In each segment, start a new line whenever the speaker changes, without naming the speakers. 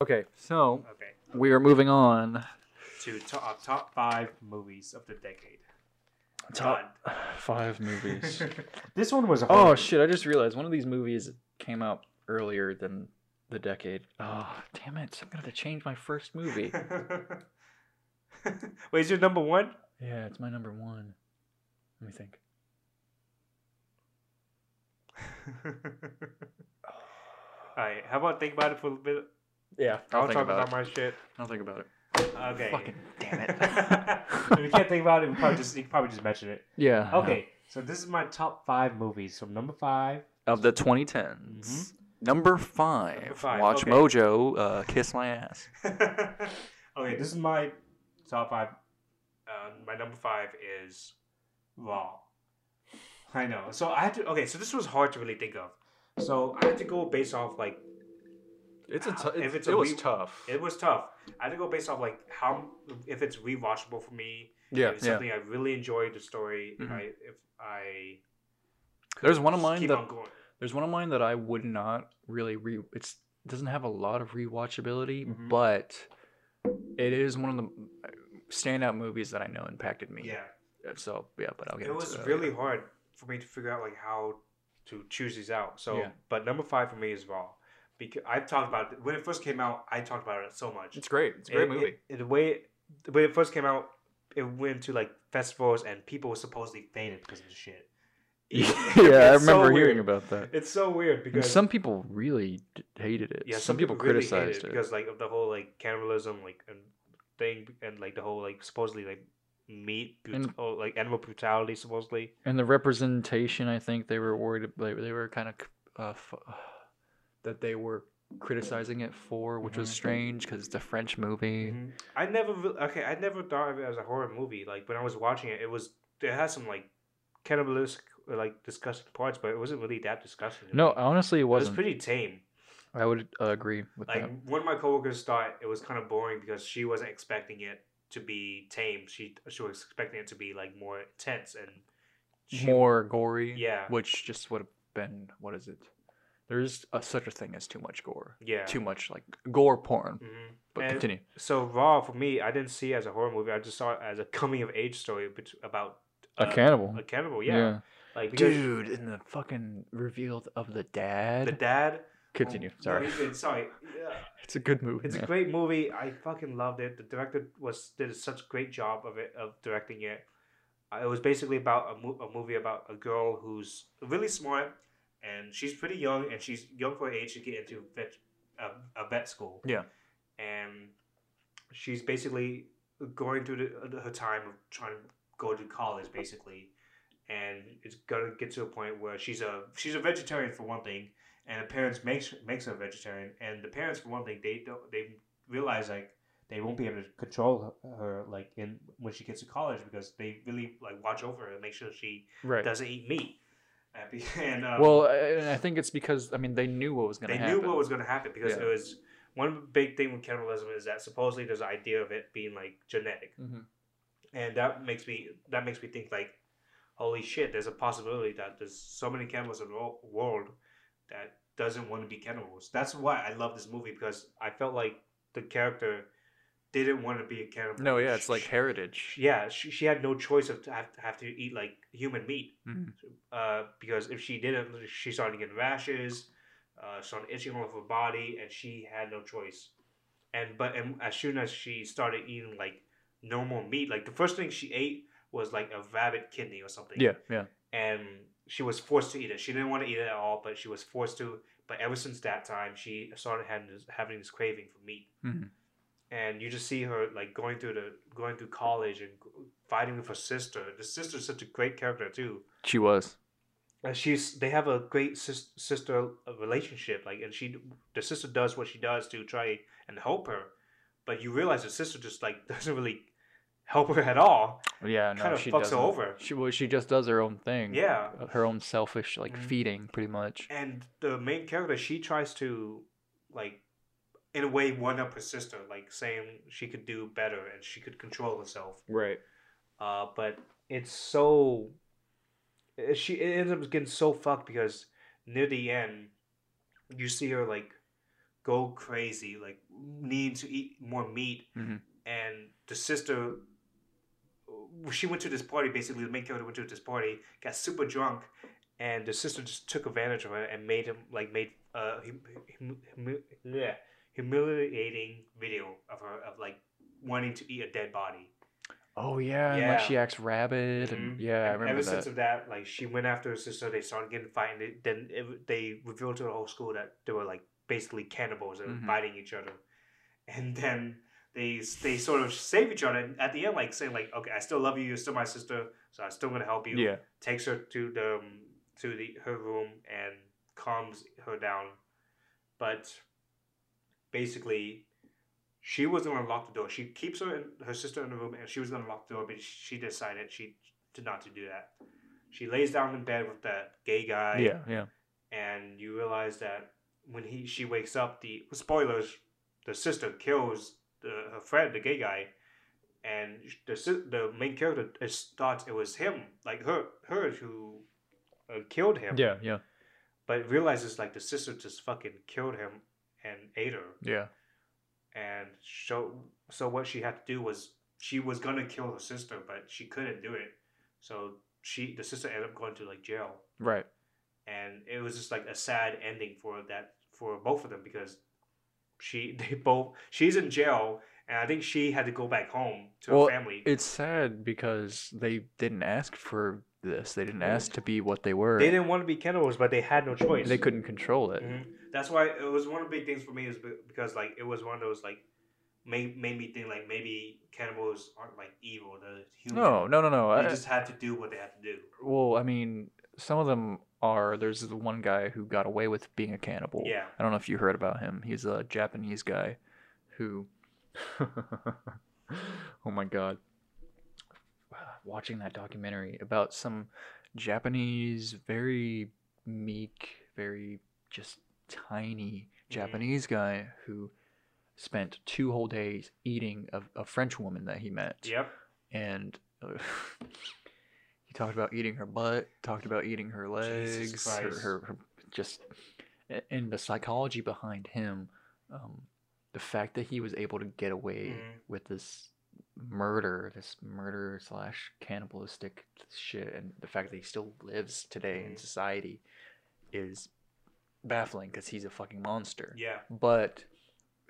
Okay, so
Okay,
we are moving on.
to to- uh, top five movies of the decade.
Top five movies.
Done. this one was a
oh shit! I just realized one of these movies came out earlier than the decade. Oh damn it! I'm gonna have to change my first movie.
Wait, is your number one?
yeah, it's my number one. Let me think.
Alright, how about think about it for a little bit?
Yeah,
I'll,
I'll think
talk
about,
about, my shit.
I'll think about it.
Okay.
Fucking damn it.
if you can't think about it, we probably just you can probably just mention it.
Yeah.
Okay, so this is my top five movies. From number five,
Of the 2010s, number five.
Number five,
Watch
okay.
Mojo uh, kiss my ass.
okay, this is my top five. Uh, my number five is Raw. I know. So I had to. Okay, so this was hard to really think of. So I had to go based off like
It's
a tou- If it's a
it was
re-
tough.
it was tough. I had to go based off like how if it's rewatchable for me.
yeah,
if it's
yeah.
something I really enjoyed the story. If
Mhm.
I if I
There's one of mine that
on.
There's one of mine that I would not really re. It's doesn't have a lot of rewatchability,
Mhm.
but it is one of the standout movies that I know impacted me.
Yeah.
Uh, So yeah, but I'll get
it
into
was
that
really
later.
hard for me to figure out like how to choose these out. So,
Yeah.
but number five for me is Raw, because I've talked about it when it first came out. I talked about it so much.
It's great. It's a great
It-
movie.
It, it- the way the way it first came out, it went to like festivals and people were supposedly fainted because of the shit.
yeah, I
It's so
remember hearing about that.
It's so weird
And
because
some people really hated it.
yeah,
some, people,
really hate
criticized it.
because like of the whole like cannibalism like and thing and like the whole like supposedly like meat brut-
And-
oh, like animal brutality supposedly.
and the representation, I think they were worried. They, they were kind of uh, f- that they were criticizing it for, which was
Mhm.
strange because it's a French movie.
Mhm. I never re- okay. I never thought of it as a horror movie. Like when I was watching it, it was it had some like cannibalistic like disgusting parts, but it wasn't really that disgusting. to
No, honestly, it
it was
wasn't.
pretty tame.
I would uh, agree with
Like
that.
one of my coworkers thought it was kind of boring because she wasn't expecting it to be tame. She she was expecting it to be like more intense and she,
More gory.
Yeah.
Which just would have been what is it? There's a, such a thing as too much gore.
yeah.
Too much like gore porn.
hmm
But
And-
continue.
So Raw for me, I didn't see it as a horror movie. I just saw it as a coming of age story about
A
uh,
cannibal.
A cannibal, yeah. Like because
Dude, in the fucking reveal of the dad.
the dad.
continue.
oh,
Sorry.
no, sorry. Yeah.
It's a good movie.
It's a great movie. I fucking loved it. The director was did such a great job of it of directing it. Uh, it was basically about a, mo- a movie about a girl who's really smart and she's pretty young and she's young for her age to get into vet, uh, a vet school.
Yeah.
And she's basically going through the, her time of trying to go to college, basically, and it's gonna get to a point where she's a she's a vegetarian for one thing, and the parents makes makes her a vegetarian, and the parents for one thing they don't they realize like they won't be able to control her like in when she gets to college because they really like watch over her and make sure she
right.
doesn't eat meat. And be- And um,
well, I, I think it's because I mean they knew what was going to happen.
They knew what was going to happen because
Yeah.
it was one big thing with cannibalism is that supposedly there's an idea of it being like genetic,
Mhm.
and that makes me that makes me think like, holy shit, there's a possibility that there's so many cannibals in the world that doesn't want to be cannibals. That's why I love this movie because I felt like the character didn't want to be a cannibal.
No, yeah, it's like
sh-
heritage.
yeah, she, she had no choice of to have, have to eat like human meat
Mhm.
uh, because if she didn't, she started getting rashes, uh, started itching all over her body, and she had no choice. And but and as soon as she started eating like normal meat, like the first thing she ate was like a rabbit kidney or something.
Yeah, yeah.
And she was forced to eat it. She didn't want to eat it at all, but she was forced to. But ever since that time, she started having this, having this craving for meat.
Mhm.
And you just see her like going through the going through college and fighting with her sister. The sister's such a great character too
She was.
and she's they have a great sis, sister relationship like and she the sister does what she does to try and help her but you realize the sister just like doesn't really help her at all
Yeah, no,
kind of
she
fucks her
doesn't.
over
She well, she just does her own thing.
yeah
Uh, Her own selfish like
Mhm.
feeding, pretty much.
and the main character she tries to like in a way one up her sister like saying she could do better and she could control herself
Right.
uh, but it's so she it ends up getting so fucked because near the end you see her like go crazy like needing to eat more meat,
Mhm.
and the sister. She went to this party. Basically, the main character went to this party, got super drunk, and the sister just took advantage of it and made him like made uh hum, hum, yeah, humiliating video of her of like wanting to eat a dead body.
Oh yeah, and like she acts rabid, and
Mhm.
yeah, I remember
ever since of that, like she went after her sister. They started getting fighting. They, then it, they revealed to the whole school that they were like basically cannibals and
Mhm.
biting each other. And then they they sort of save each other. At the end, like saying like, okay, I still love you. You're still my sister, so I'm still gonna help you.
Yeah,
Takes her to the um, to the her room and calms her down. But basically, she was gonna lock the door. She keeps her her sister in the room, and she was gonna lock the door, but she decided she did not to do that. She lays down in bed with that gay guy,
yeah, yeah.
and you realize that when he she wakes up, the spoilers, the sister kills the her friend, the gay guy, and the the main character is, thought it was him, like her her who uh, killed him,
Yeah, yeah,
but realizes like the sister just fucking killed him and ate her
yeah.
and so so what she had to do was she was gonna kill her sister but she couldn't do it so she the sister ended up going to like jail
Right.
and it was just like a sad ending for that for both of them because she they both she's in jail and i think she had to go back home to
Well,
her family
It's sad because they didn't ask for this. They didn't ask to be what they were.
they didn't want to be cannibals but they had no choice
They couldn't control it.
Mhm. That's why it was one of the big things for me is because like it was one of those like made, made me think like maybe cannibals aren't like evil they're human
No, no, no, no.
they
I-
just had to do what they had to do
well, I mean, some of them are. There's the one guy who got away with being a cannibal.
yeah
I don't know if you heard about him. He's a Japanese guy who. oh my god. Watching that documentary about some Japanese, very meek, very just tiny
Mhm.
Japanese guy who spent two whole days eating a, a French woman that he met
yep
and uh, he talked about eating her butt, talked about eating her legs, her, her, her just and the psychology behind him, um, the fact that he was able to get away
Mhm.
with this murder, this murder slash cannibalistic shit, and the fact that he still lives today in
Mhm.
society is baffling because he's a fucking monster.
yeah
But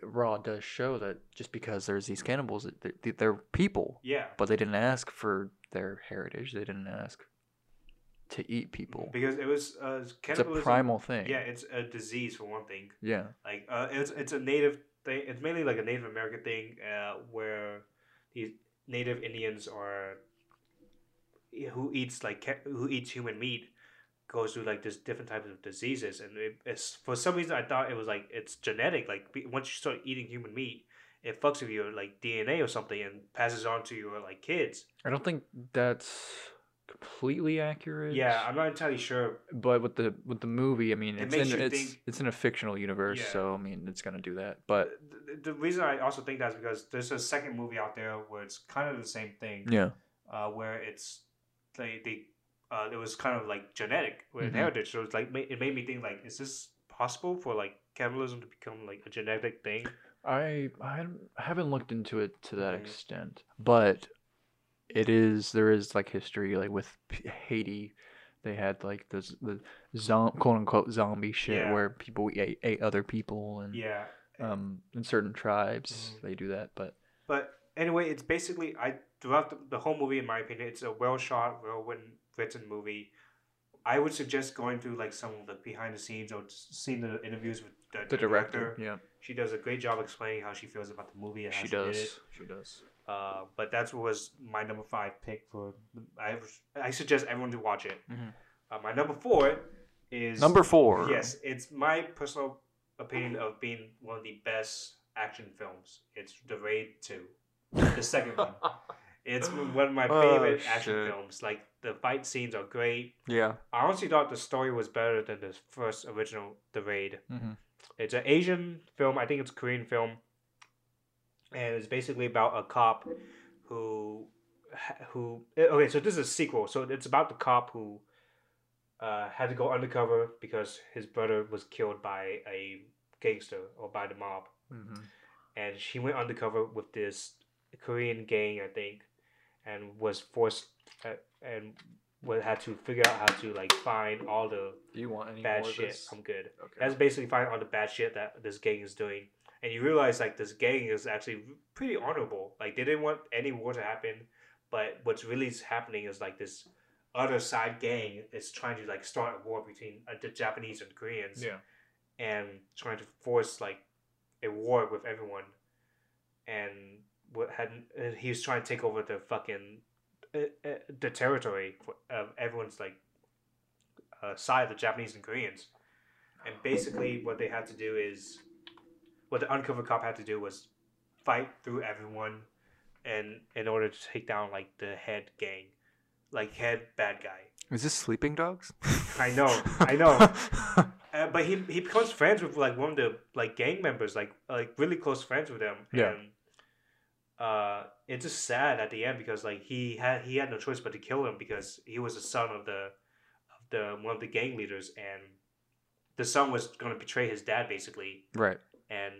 Raw does show that just because there's these cannibals, they're, they're people
yeah
but they didn't ask for their heritage. They didn't ask to eat people.
because it was uh
It's a primal thing.
yeah it's a disease for one thing
Yeah.
like uh it's it's a native thing it's mainly like a native american thing uh where native indians are who eats like who eats human meat goes through like this different types of diseases. And it, it's for some reason i thought it was like it's genetic. Like once you start eating human meat it fucks with your like dna or something and passes on to your like kids.
I don't think that's completely accurate.
yeah i'm not entirely sure
But with the with the movie, I mean,
It
it's
makes
in
you
it's
think-
it's in a fictional universe,
Yeah.
so I mean, it's gonna do that. But
the, the reason i also think that's because there's a second movie out there where it's kind of the same thing
yeah,
uh, where it's they they uh, it was kind of like genetic with
Mhm.
heritage. So it's like ma- it made me think like, is this possible for like capitalism to become like a genetic thing?
I I haven't looked into it to that
Mhm.
extent, but it is there is like history like with Haiti. They had like the the zom- quote unquote zombie shit
Yeah.
where people ate, ate other people and
Yeah.
um in certain tribes
Mhm.
they do that but
But anyway, it's basically I throughout the, the whole movie, in my opinion, it's a well shot, well written, movie. I would suggest going through like some of the behind the scenes or seeing the interviews with the,
the director yeah
She does a great job explaining how she feels about the movie
she does she does
Uh, but that was my number five pick for. I I suggest everyone to watch it.
Mhm.
Uh, my number four is
number four
Yes, it's my personal opinion of being one of the best action films. It's The Raid Two, the second one. It's one of my
Oh,
favorite action films. Like the fight scenes are great.
yeah
I honestly thought the story was better than the first original The Raid.
Mhm.
It's an Asian film. I think it's a Korean film, and it's basically about a cop who who eh, okay. So this is a sequel. So it's about the cop who uh, had to go undercover because his brother was killed by a gangster or by the mob,
Mhm.
and she went undercover with this Korean gang, I think, and was forced uh, and would had to figure out how to like find all the
Do you want any
bad shit. I'm good.
Okay.
That's basically find all the bad shit that this gang is doing, and you realize like this gang is actually pretty honorable. Like they didn't want any war to happen, but what's really happening is like this other side gang is trying to like start a war between uh, the Japanese and Koreans
yeah.
and trying to force like a war with everyone, and what had and he was trying to take over the fucking uh, uh, the territory of everyone's like uh, side, the Japanese and Koreans, and basically what they had to do is what the undercover cop had to do was fight through everyone, and in order to take down like the head gang, like head bad guy.
Is this Sleeping Dogs?
I know, I know. Uh, but he he becomes friends with like one of the like gang members, like like really close friends with them.
Yeah.
And uh, it's just sad at the end because like he had he had no choice but to kill him because he was the son of the of the one of the gang leaders and the son was going to betray his dad basically
right.
And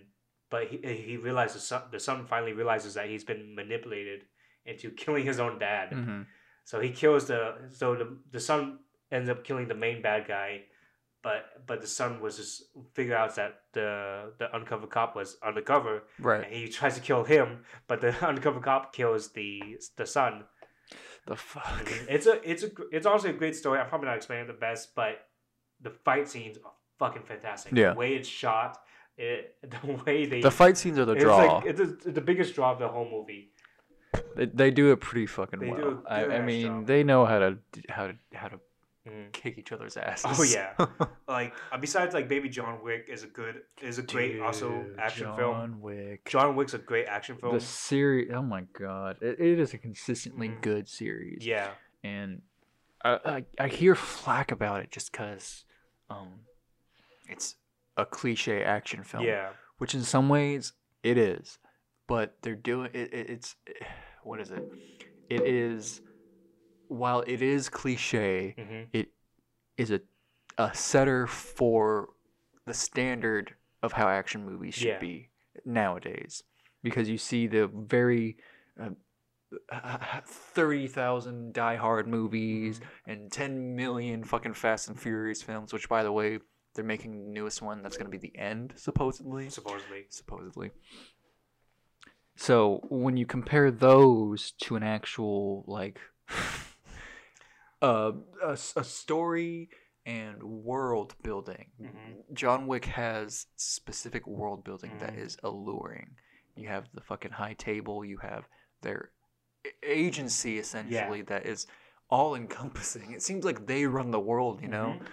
but he he realized the son the son finally realizes that he's been manipulated into killing his own dad.
hmm
So he kills the so the the son ends up killing the main bad guy, but but the son was just figure out that the the undercover cop was undercover
Right.
and he tries to kill him, but the undercover cop kills the the son.
The fuck.
It's a it's a it's also a great story. I'm probably not explaining it the best, but the fight scenes are fucking fantastic.
Yeah.
The way it's shot, it the way they
The fight scenes are the
it's
draw.
like it's the, the biggest draw of the whole movie.
they, they do it pretty fucking
They do
well.
a
I,
good
I
ass
mean,
job.
they know how to how to how to
Mhm.
kick each other's asses.
Oh yeah, like uh, besides like Baby John Wick is a good is a great also action
John
film.
John Wick.
John Wick's a great action film.
The series. Oh my god, it, it is a consistently
Mhm.
good series.
yeah,
and I, I I hear flack about it just because um it's a cliche action film.
yeah,
Which in some ways it is, but they're doing it. it it's what is it? It is while it is cliche,
hmm
it is a a setter for the standard of how action movies should
Yeah.
be nowadays because you see the very uh, 30,000 Die Hard movies and 10 million fucking Fast and Furious films, which, by the way, they're making the newest one that's going to be the end, supposedly.
supposedly.
Supposedly. So when you compare those to an actual, like, uh, a, a story and world building,
Mhm.
John Wick has specific world building that
Mhm.
is alluring. You have the fucking high table. You have their agency essentially that is all encompassing. It seems like they run the world, you know.
Mhm.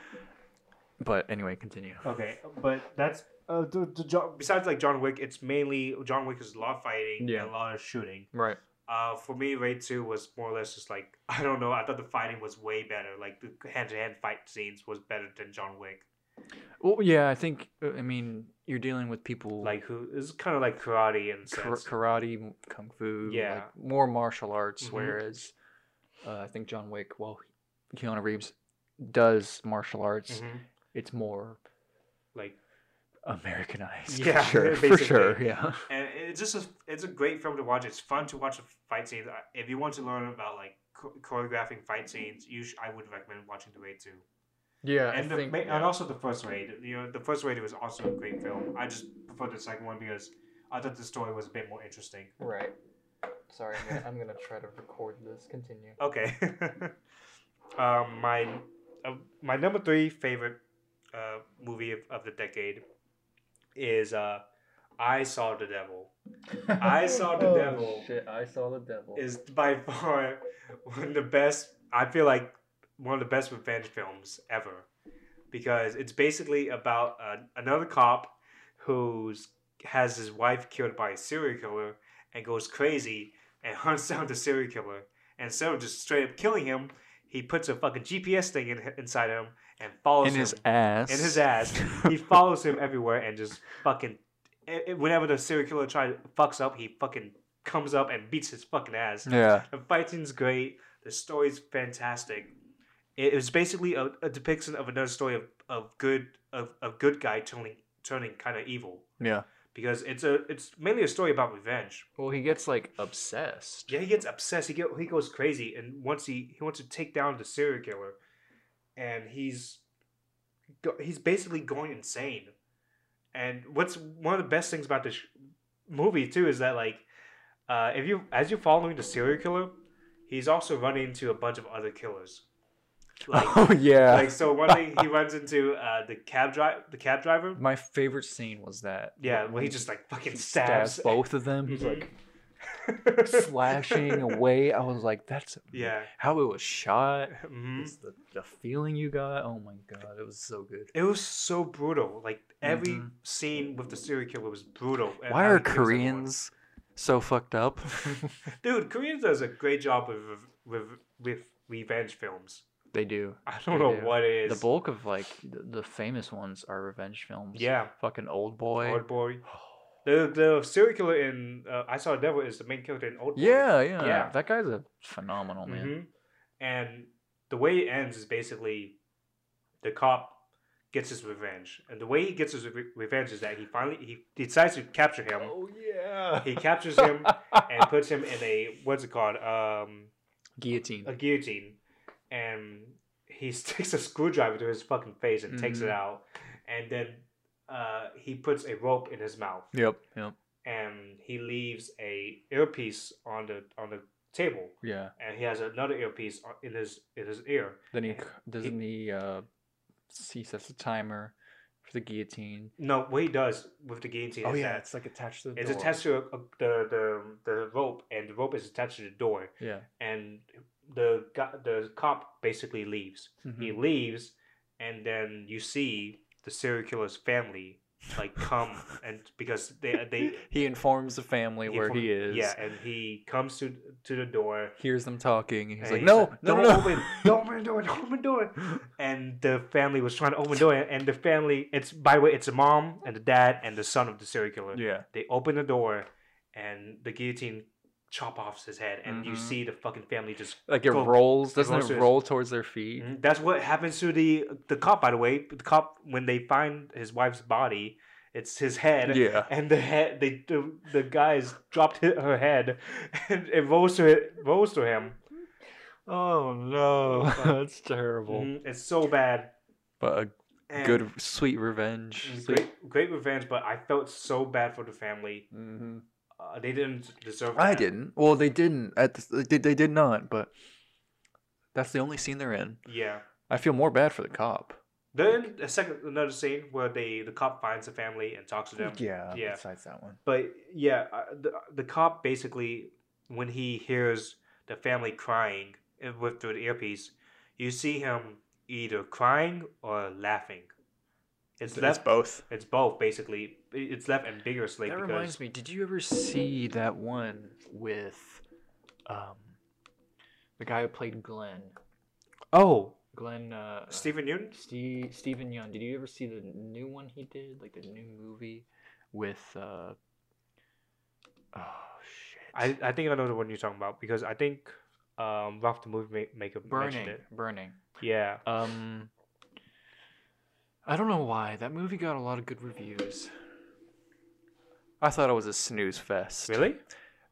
But anyway, continue.
Okay, but that's uh, the, the John, besides like John Wick, it's mainly John Wick is a lot of fighting
Yeah.
and a lot of shooting.
Right.
Uh, for me, Raid Two was more or less just like I don't know. I thought the fighting was way better. Like the hand to hand fight scenes was better than John Wick.
Well, yeah, I think. uh, I mean, you're dealing with people
Like who is kind of like karate and a
kar-
sense.
karate, m- kung fu,
Yeah.
like more martial arts.
Mhm.
Whereas, uh, I think John Wick, well, Keanu Reeves does martial arts.
Mhm.
It's more
Like
Americanized.
Yeah,
for sure, for sure. Yeah.
and it's just a, it's a great film to watch. It's fun to watch the fight scenes. If you want to learn about like choreographing fight scenes, you sh- I would recommend watching the Raid Two.
Yeah,
and the, ma- and also the first raid. You know, the first raid was also a great film. I just prefer the second one because I thought the story was a bit more interesting.
right. Sorry, I'm gonna, I'm gonna try to record this. Continue.
Okay. um, my uh, my number three favorite uh, movie of, of the decade is uh, I Saw the Devil. I Saw the
Oh,
Devil.
Shit, I saw the devil.
Is by far one of the best. I feel like one of the best revenge films ever because it's basically about uh, another cop who's has his wife killed by a serial killer and goes crazy and hunts down the serial killer. And instead of just straight up killing him, he puts a fucking GPS thing in, inside him and follows
in
him
his ass.
in his ass. he follows him everywhere and just fucking. i- i- Whenever the serial killer tries fucks up, he fucking comes up and beats his fucking ass.
yeah.
The fighting's great. The story's fantastic. It was basically a, a depiction of another story of, of good of a good guy turning turning kind of evil.
Yeah.
because it's a it's mainly a story about revenge.
Well, he gets like obsessed.
Yeah, he gets obsessed. He get he goes crazy, and once he he wants to take down the serial killer, and he's he's basically going insane. And what's one of the best things about this movie too is that like, uh, if you as you're following the serial killer, he's also running into a bunch of other killers. Like,
oh yeah.
like so one thing he runs into uh, the cab drive the cab driver.
My favorite scene was that.
Yeah, well he just like fucking
he
stabs.
both of them.
He's like
slashing away. I was like, that's
Yeah.
how it was shot.
hmm
the, the feeling you got. Oh my god, it was so good.
It was so brutal. Like every
Mhm.
scene with the serial killer was brutal.
Why are
he kills everyone.
Koreans so fucked up?
Dude, Koreans does a great job with with with revenge films.
they do.
I don't
They
know
do.
what it
The bulk of like the, the famous ones are revenge films.
yeah,
Fucking Old Boy.
Old Boy. The the serial killer in uh, I Saw the Devil is the main character in Old Boy.
Yeah, yeah,
Yeah.
That guy's a phenomenal man.
Mhm. And the way it ends is basically the cop gets his revenge, and the way he gets his re- revenge is that he finally he decides to capture him.
Oh yeah.
He captures him and puts him in a what's it called? Um,
Guillotine.
a guillotine, and he sticks a screwdriver to his fucking face and takes it
Mhm.
out, and then uh, he puts a rope in his mouth,
Yep. Yep.
and he leaves a earpiece on the on the table,
Yeah.
and he has another earpiece in his in his ear.
Then he doesn't he uh he sets a timer for the guillotine.
No, what he does with the guillotine
Oh yeah, it's like attached to the
it's
door.
attached to a, a- the the the rope, and the rope is attached to the door,
Yeah.
and the the cop basically leaves. He
Mhm.
leaves, and then you see the serial killer's family like come and because they they
he informs the family where
inform-
he is.
Yeah, and he comes to to the door.
Hears them talking. and He's like,
he's
no,
like,
no,
don't
no,
open, don't open the door, don't open the door. And the family was trying to open the door, and the family, it's by the way, it's a mom and the dad and the son of the serial killer.
Yeah.
They open the door, and the guillotine chop off his head, and you
Mhm.
see the fucking family just.
Like it
Go-
rolls. Doesn't it roll towards their feet?
Mhm. That's what happens to the the cop. By the way, the cop when they find his wife's body, it's his head.
Yeah.
And the head, they the, the guys dropped her head, and it rolls to it rolls to him.
Oh no, that's terrible.
Mhm. It's so bad.
But a
And
good, sweet revenge. Sweet-
Great, great revenge, but I felt so bad for the family.
Mhm.
Uh, they didn't deserve.
I
that.
didn't. Well, they didn't. At the, they did. They did not. But that's the only scene they're in.
Yeah.
I feel more bad for the cop.
Then a second, another scene where they the cop finds the family and talks to them.
Yeah.
Yeah.
Besides that one.
But yeah, uh, the the cop basically when he hears the family crying uh, with through the earpiece, you see him either crying or laughing. It's
It's
left.
both.
It's both basically. It's left ambiguously
That
because
reminds me. Did you ever see that one with, um, the guy who played Glenn?
oh
Glenn. Uh,
Stephen Newton.
Steve, Steven Yeun. Did you ever see the new one he did, like the new movie with? uh Oh shit!
I, I think I know the one you're talking about because I think um Ralph the movie ma- maker mentioned
burning,
it.
burning.
Yeah.
Um, I don't know why that movie got a lot of good reviews. I thought it was a snooze fest.
Really?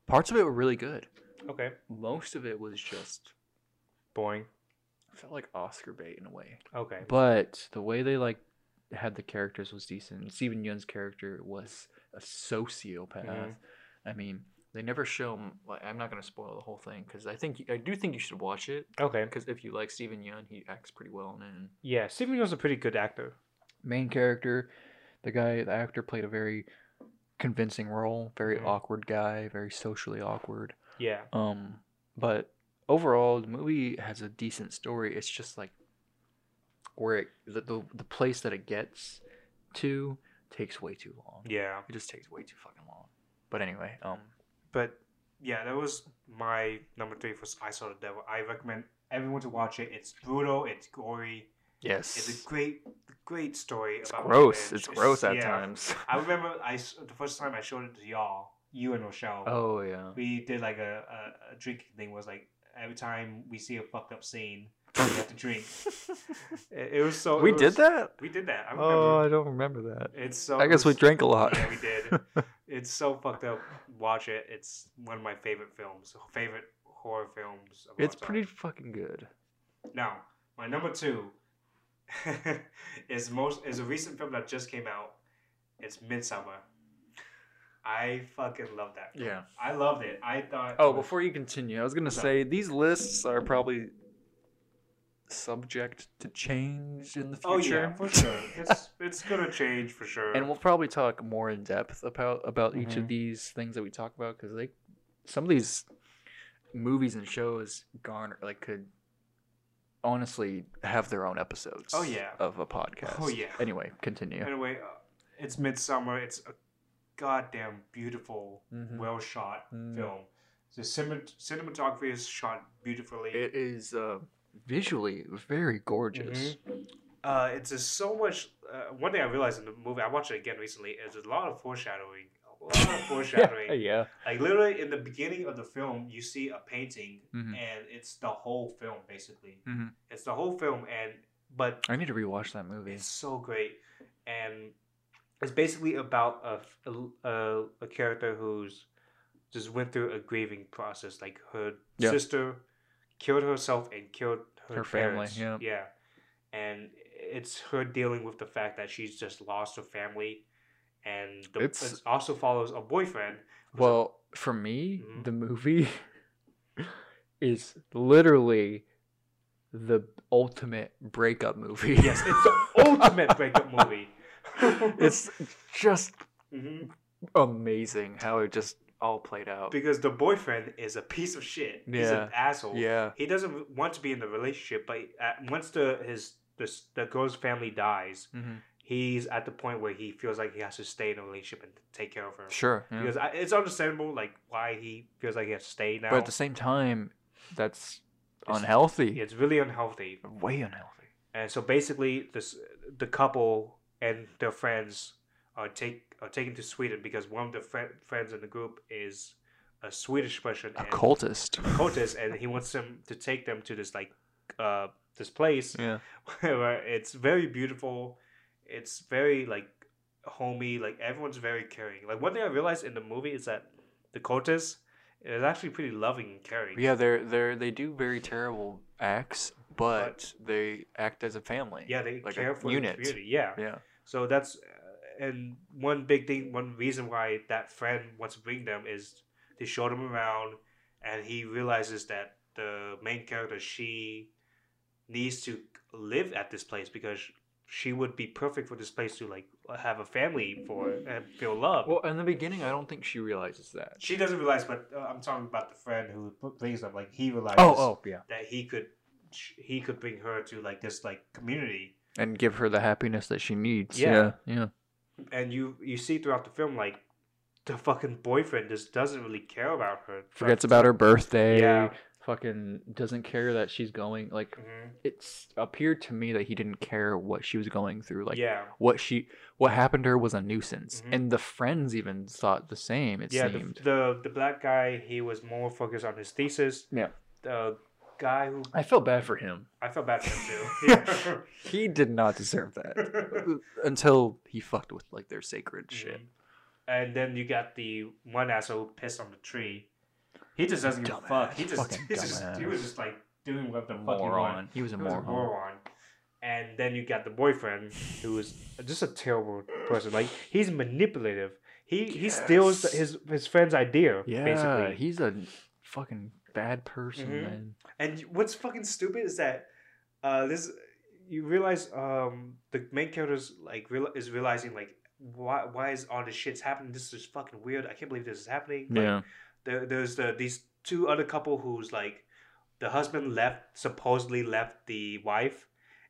Parts of it were really good.
Okay.
Most of it was just
Boring.
felt like Oscar bait in a way.
Okay.
But the way they like had the characters was decent. Steven Yeun's character was a sociopath.
Mhm.
I mean, they never show. him- Like, I'm not gonna spoil the whole thing because I think I do think you should watch it
Okay.
because if you like Steven Yeun, he acts pretty well in it.
Yeah, Steven Yeun's a pretty good actor.
Main character, the guy, the actor played a very convincing role. Very
Mhm.
awkward guy, very socially awkward.
Yeah.
Um, but overall, the movie has a decent story. It's just like where it, the, the the place that it gets to takes way too long.
Yeah.
It just takes way too fucking long. But anyway, um,
But yeah, that was my number three for I Saw the Devil. I recommend everyone to watch it. It's brutal. It's gory.
Yes,
It's a great, great story.
it's
about
gross. It's gross at
yeah.
times.
I remember I the first time I showed it to y'all, you and Rochelle.
oh yeah.
We did like a, a, a drinking thing. Was like every time we see a fucked up scene, You have to drink. It, it was so.
we
it
did that.
We did that. I.
Oh, I don't remember that.
it's so.
I guess we drank a lot.
Yeah, we did. It's so fucked up. Watch it. It's one of my favorite films. Favorite horror films. Of all
it's pretty fucking good.
Now, my number two is most is a recent film that just came out. It's Midsommar. I fucking love that. Film.
Yeah.
I loved it. I thought.
Oh, before you continue, I was gonna
No.
say these lists are probably subject to change in the
Oh
future.
yeah, for sure. It's it's gonna change for sure.
and we'll probably talk more in depth about about each
Mhm.
of these things that we talk about because they some of these movies and shows garner like could honestly have their own episodes
Oh, yeah.
of a podcast
Oh, yeah.
anyway continue
Anyway, uh, it's Midsommar. It's a goddamn beautiful,
Mhm.
well shot
Mm.
film. The cinemat- cinematography is shot beautifully.
it is uh, visually very gorgeous
Uh, it's just so much. Uh, one thing I realized in the movie, I watched it again recently, is a lot of foreshadowing. A lot of foreshadowing.
yeah.
Like literally in the beginning of the film, you see a painting,
Mhm.
and it's the whole film basically.
Mhm.
It's the whole film, and but
i need to rewatch that movie
it's so great, and it's basically about a a, a character who's just went through a grieving process. Like her
Yeah.
sister killed herself and killed her,
Her family, yeah.
yeah, and it's her dealing with the fact that she's just lost her family, and the, it also follows a boyfriend. who's a-
Well, for me,
Mhm.
the movie is literally the ultimate breakup movie.
yes, it's the ultimate breakup movie.
it's just
Mhm.
amazing how it just all played out.
because the boyfriend is a piece of shit. He's an asshole.
Yeah.
he doesn't want to be in the relationship, but once the his the, the girl's family dies,
Mhm.
He's at the point where he feels like he has to stay in a relationship and take care of her.
Sure. yeah.
Because I, it's understandable, like why he feels like he has to stay now.
But at the same time, that's
It's-
unhealthy.
it's really unhealthy.
Way unhealthy.
And so basically, this the couple and their friends are take are taken to Sweden because one of the fri friends in the group is a Swedish person,
A
and-
cultist.
a cultist, and he wants them to take them to this like uh this place
Yeah.
where it's very beautiful. It's very like homey. Like everyone's very caring. Like one thing I realized in the movie is that the cultist is actually pretty loving and caring.
Yeah, they're they're they do very terrible acts, but, they act as a family.
Yeah, they
Like a
care for
unit.
the community. Yeah.
Yeah.
So that's uh, and one big thing, one reason why that friend wants to bring them is to show them around, and he realizes that the main character she needs to live at this place because she would be perfect for this place to like have a family for and feel love.
Well, in the beginning, I don't think she realizes that.
she doesn't realize, but uh, I'm talking about the friend who brings them. Like he realizes
Oh, oh, yeah.
that he could he could bring her to like this like community
And give her the happiness that she needs.
Yeah.
Yeah. Yeah.
and you you see throughout the film like the fucking boyfriend just doesn't really care about her.
Forgets about her birthday.
Yeah.
Fucking doesn't care that she's going. Like,
Mhm.
it's appeared to me that he didn't care what she was going through. Like,
yeah,
what she, what happened to her was a nuisance.
Mhm.
And the friends even thought the same, it
yeah. The,
seemed.
the the black guy he was more focused on his thesis.
Yeah.
The guy who
I felt bad for him.
I felt bad for him too.
He did not deserve that until he fucked with like their sacred shit.
Mhm. And then you got the one asshole pissed on the tree. He just doesn't give a fuck. He just,
Fucking
he's just he was just like doing what the fuck he
Moron.
wanted.
He was a
He was a
moron.
moron. And then you got the boyfriend who is just a terrible person. Like he's manipulative. He he steals
Yes.
his his friend's idea.
Yeah,
basically.
he's a fucking bad person,
Mhm.
man.
And what's fucking stupid is that uh, this you realize um, the main character's like real, is realizing like why why is all this shit's happening? This is fucking weird. I can't believe this is happening. Like,
Yeah.
There, there's the these two other couple who's like the husband left supposedly left the wife,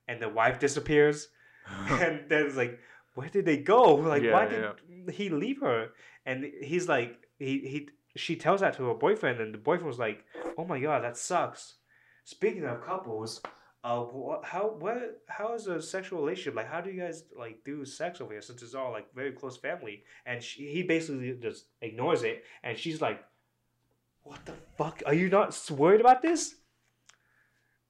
and the wife disappears, and then it's like where did they go? Like why
Yeah,
did he leave her? And he's like he he she tells that to her boyfriend, and the boyfriend was like, oh my god, that sucks. Speaking of couples. Uh, wha- how what how is a sexual relationship like? How do you guys like do sex over here? Since it's all like very close family, and she, he basically just ignores it, and she's like, "What the fuck? Are you not worried about this?"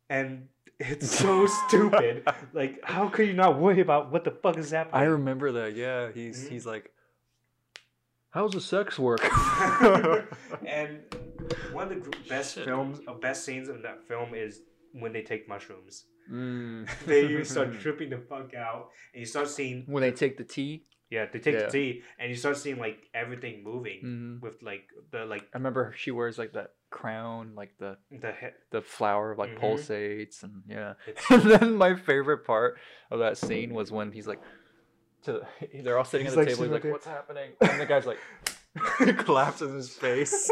And It's so stupid. Like, how could you not worry about what the fuck is happening?
I remember that. Yeah, he's
Mhm.
he's like, "How's the sex work?"
and one of the best
Shit.
films, uh, best scenes in that film is when they take mushrooms.
Mm.
They start tripping the fuck out, and you start seeing
when they take the tea.
Yeah, they take
Yeah.
the tea, and you start seeing like everything moving
hmm
with like the like
I remember she wears like that crown, like the
the he-
the flower like
Mhm.
pulsates, and yeah.
It's-
And then my favorite part of that scene was when he's like, to they're all sitting
He's,
at the
like,
table. He's
sitting
like. "What's happening?" And the guy's like, collapses in his face.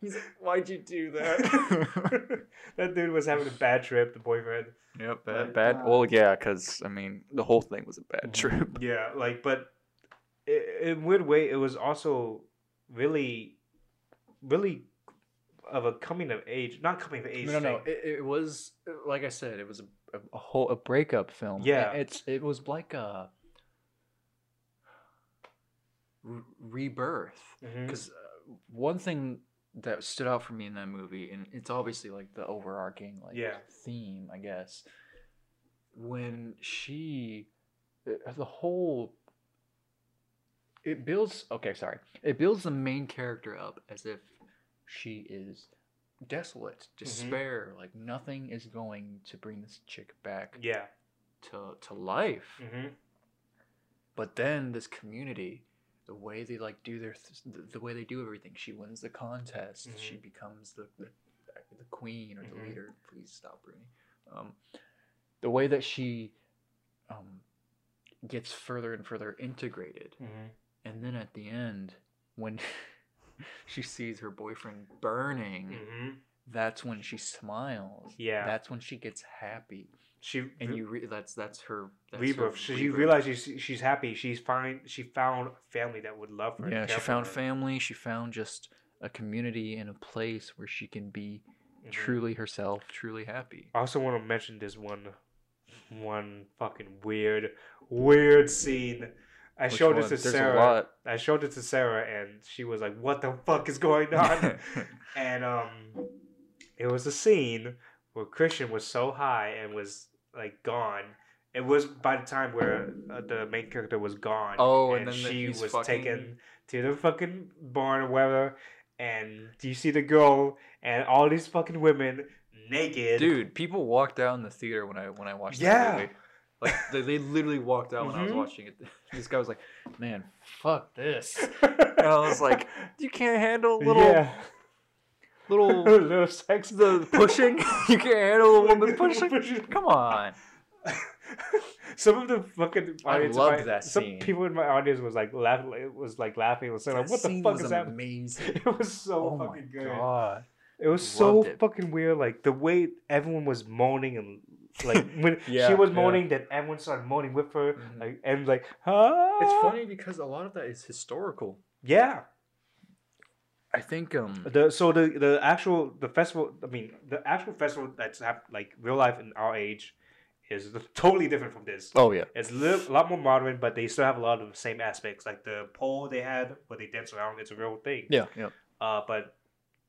He's like, "Why'd you do that?"
that dude was having a bad trip. The boyfriend.
yep,
But,
bad. bad.
uh,
well, yeah, because I mean, the whole thing was a bad
Mhm.
trip.
Yeah, like, but i in weird way, it was also really, really of a coming of age, not coming of age.
No, no, no. It, it was like I said, it was a, a, a whole a breakup film.
Yeah.
And it's it was like a re- rebirth. Because uh, one thing that stood out for me in that movie, and it's obviously like the overarching like
Yeah.
theme, I guess, when she, uh, the whole, it builds. Okay, sorry. It builds the main character up as if she is desolate, despair, like nothing is going to bring this chick back
Yeah.
to to life.
hmm
But then this community, the way they like do their th- the, way they do everything, she wins the contest. She
Mhm.
becomes the, the the queen or the
Mhm.
leader. Please stop, Bruni. Um, the way that she um, gets further and further integrated,
hmm
and then at the end, when she sees her boyfriend burning,
hmm
that's when she smiles.
Yeah.
that's when she gets happy,
She
and you re- that's that's her that's her
rebirth. She
rebirth.
realizes she's, she's happy. She's fine. She found family that would love her.
Yeah, she found
her.
family. She found just a community and a place where she can be
Mhm.
truly herself, truly happy.
I also want to mention this one, one fucking weird, weird scene. I
Which
showed
one?
this to
There's
Sarah. I showed it to Sarah, and she was like, "What the fuck is going on?" and um, it was a scene where Christian was so high and was like gone. It was by the time where uh, the main character was gone.
Oh, and then
she
he's
was
fucking-
taken to the fucking barn or whatever. And do you see the girl and all these fucking women naked.
Dude, people walked out in the theater when I when I watched
Yeah.
that movie. Like they, they literally walked out when I was
Mhm.
watching it. This guy was like, "Man, fuck this," and I was like, "You can't handle a little
yeah.
Little
little sex.
the pushing. You can't handle a woman pushing. Come on."
some of the fucking
I
audience,
loved
my-
that
some
scene.
people in my audience was like laughing, like, was like laughing, was saying like, "What the fuck is that?"
Amazing.
It was so
Oh my
fucking good.
god.
It was so
it.
fucking weird. Like the way everyone was moaning and like when
Yeah,
she was
yeah.
moaning, then everyone started moaning with her.
Mhm.
Like and like, huh?
It's funny because a lot of that is historical.
Yeah.
I think um
The so the the actual the festival. I mean, the actual festival that's hap- like real life in our age is totally different from this.
Oh yeah.
It's a li- a lot more modern, but they still have a lot of the same aspects. Like the pole they had where they dance around, it's a real thing.
Yeah, yeah.
Uh, but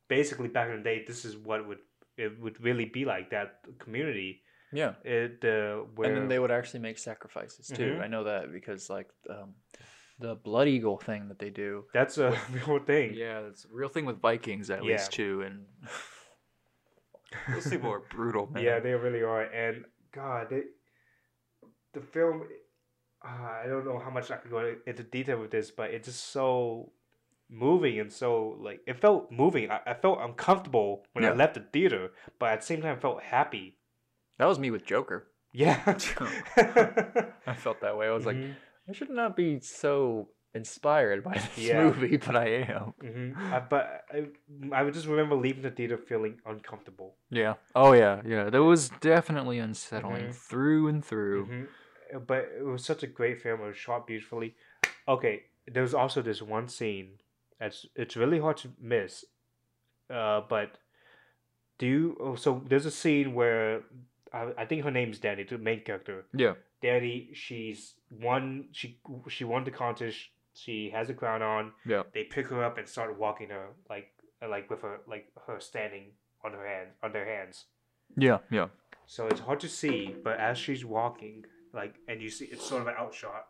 basically, back in the day, this is what would it would really be like that community.
Yeah.
It uh, where
And then they would actually make sacrifices too.
Mhm.
I know that because like um the blood eagle thing that they do.
that's a real thing.
Yeah, it's a real thing with Vikings at
Yeah.
least too and those people are brutal, man.
Yeah, they really are. And God, they, the film. Uh, I don't know how much I can go into detail with this, but it's just so moving and so like it felt moving. I, I felt uncomfortable when I
Yeah.
left the theater, but at the same time, I felt happy.
That was me with Joker.
Yeah.
I felt that way. I was like,
Mhm,
I should not be so inspired by this
Yeah.
movie, but I am.
Uh, but I, I would just remember leaving the theater feeling uncomfortable.
Yeah. Oh yeah, yeah. That was definitely unsettling
Mhm.
through and through.
Uh, But it was such a great film. It was shot beautifully. Okay, there was also this one scene that's it's really hard to miss. Uh, but do you? Oh, so there's a scene where I, I think her name's Dani, the main character.
Yeah.
Dani, she's won. She she won the contest. She has a crown on.
Yeah.
They pick her up and start walking her like like with her like her standing on her hand on their hands.
Yeah. Yeah.
So it's hard to see, but as she's walking, like, and you see it's sort of an outshot,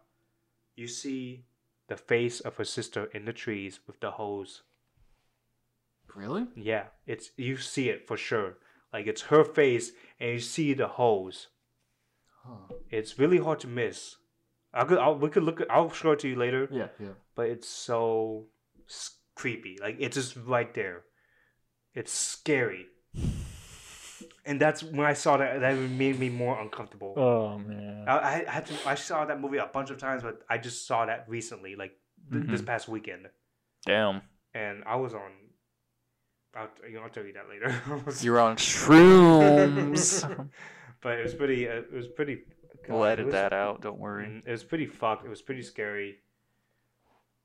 you see the face of her sister in the trees with the hose.
Really?
Yeah, it's you see it for sure. Like it's her face, and you see the hose.
Huh.
It's really hard to miss. I could, I'll, we could look. At, I'll show it to you later.
Yeah, yeah.
But it's so s- creepy. Like it's just right there. It's scary. And that's when I saw that. That made me more uncomfortable.
Oh man.
I, I had to. I saw that movie a bunch of times, but I just saw that recently, like th- this
Mhm.
past weekend,
Damn.
and I was on. I'll, you know, I'll tell you that later.
You're on shrooms.
but it was pretty. Uh, it was pretty.
we'll
it
edit
was-
that out. Don't worry.
Mm, It was pretty fucked. It was pretty scary,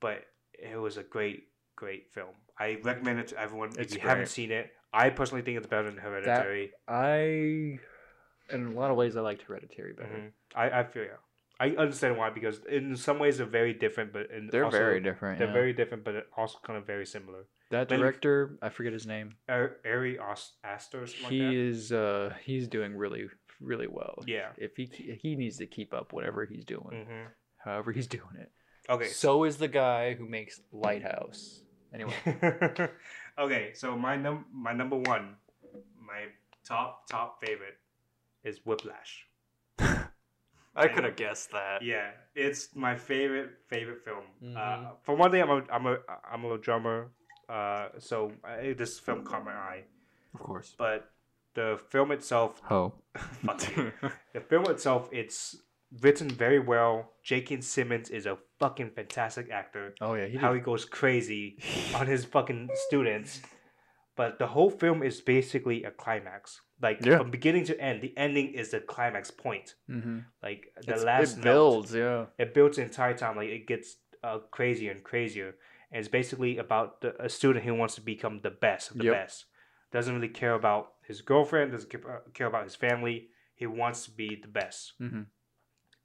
but it was a great, great film. I recommend it to everyone.
It's
if you haven't seen it, I personally think it's better than Hereditary.
I, in a lot of ways, I liked Hereditary better.
Mhm. I, I feel yeah. I understand why because in some ways they're very different, but in
They're
also,
very different.
They're
yeah.
very different, but also kind of very similar.
that
Then-
director, I forget his name.
Ari Ari Aster, or something
he
like that.
is uh he's doing really really well.
Yeah.
If he he needs to keep up whatever he's doing,
hmm
however he's doing it.
Okay.
So is the guy who makes Lighthouse. Anyway,
okay, so my num my number one, my top top favorite, is Whiplash.
I could have guessed that.
Yeah, it's my favorite favorite film. Uh,
Mhm.
for one thing, I'm a I'm a I'm a drummer, uh, so I, this film caught my eye.
Of course.
But the film itself,
Ho.
fuck you. the film itself, it's written very well. J.K. Simmons is a fucking fantastic actor.
oh yeah, he
How
did.
he goes crazy on his fucking students. But the whole film is basically a climax. Like
Yeah.
from beginning to end, the ending is the climax point.
mm-hmm.
Like the
It's,
last
it
note
builds, yeah.
it builds the entire time like it gets uh, crazier and crazier and it's basically about the, a student who wants to become the best of the
Yep.
best doesn't really care about his girlfriend doesn't care, about his family he wants to be the best
Mm-hmm.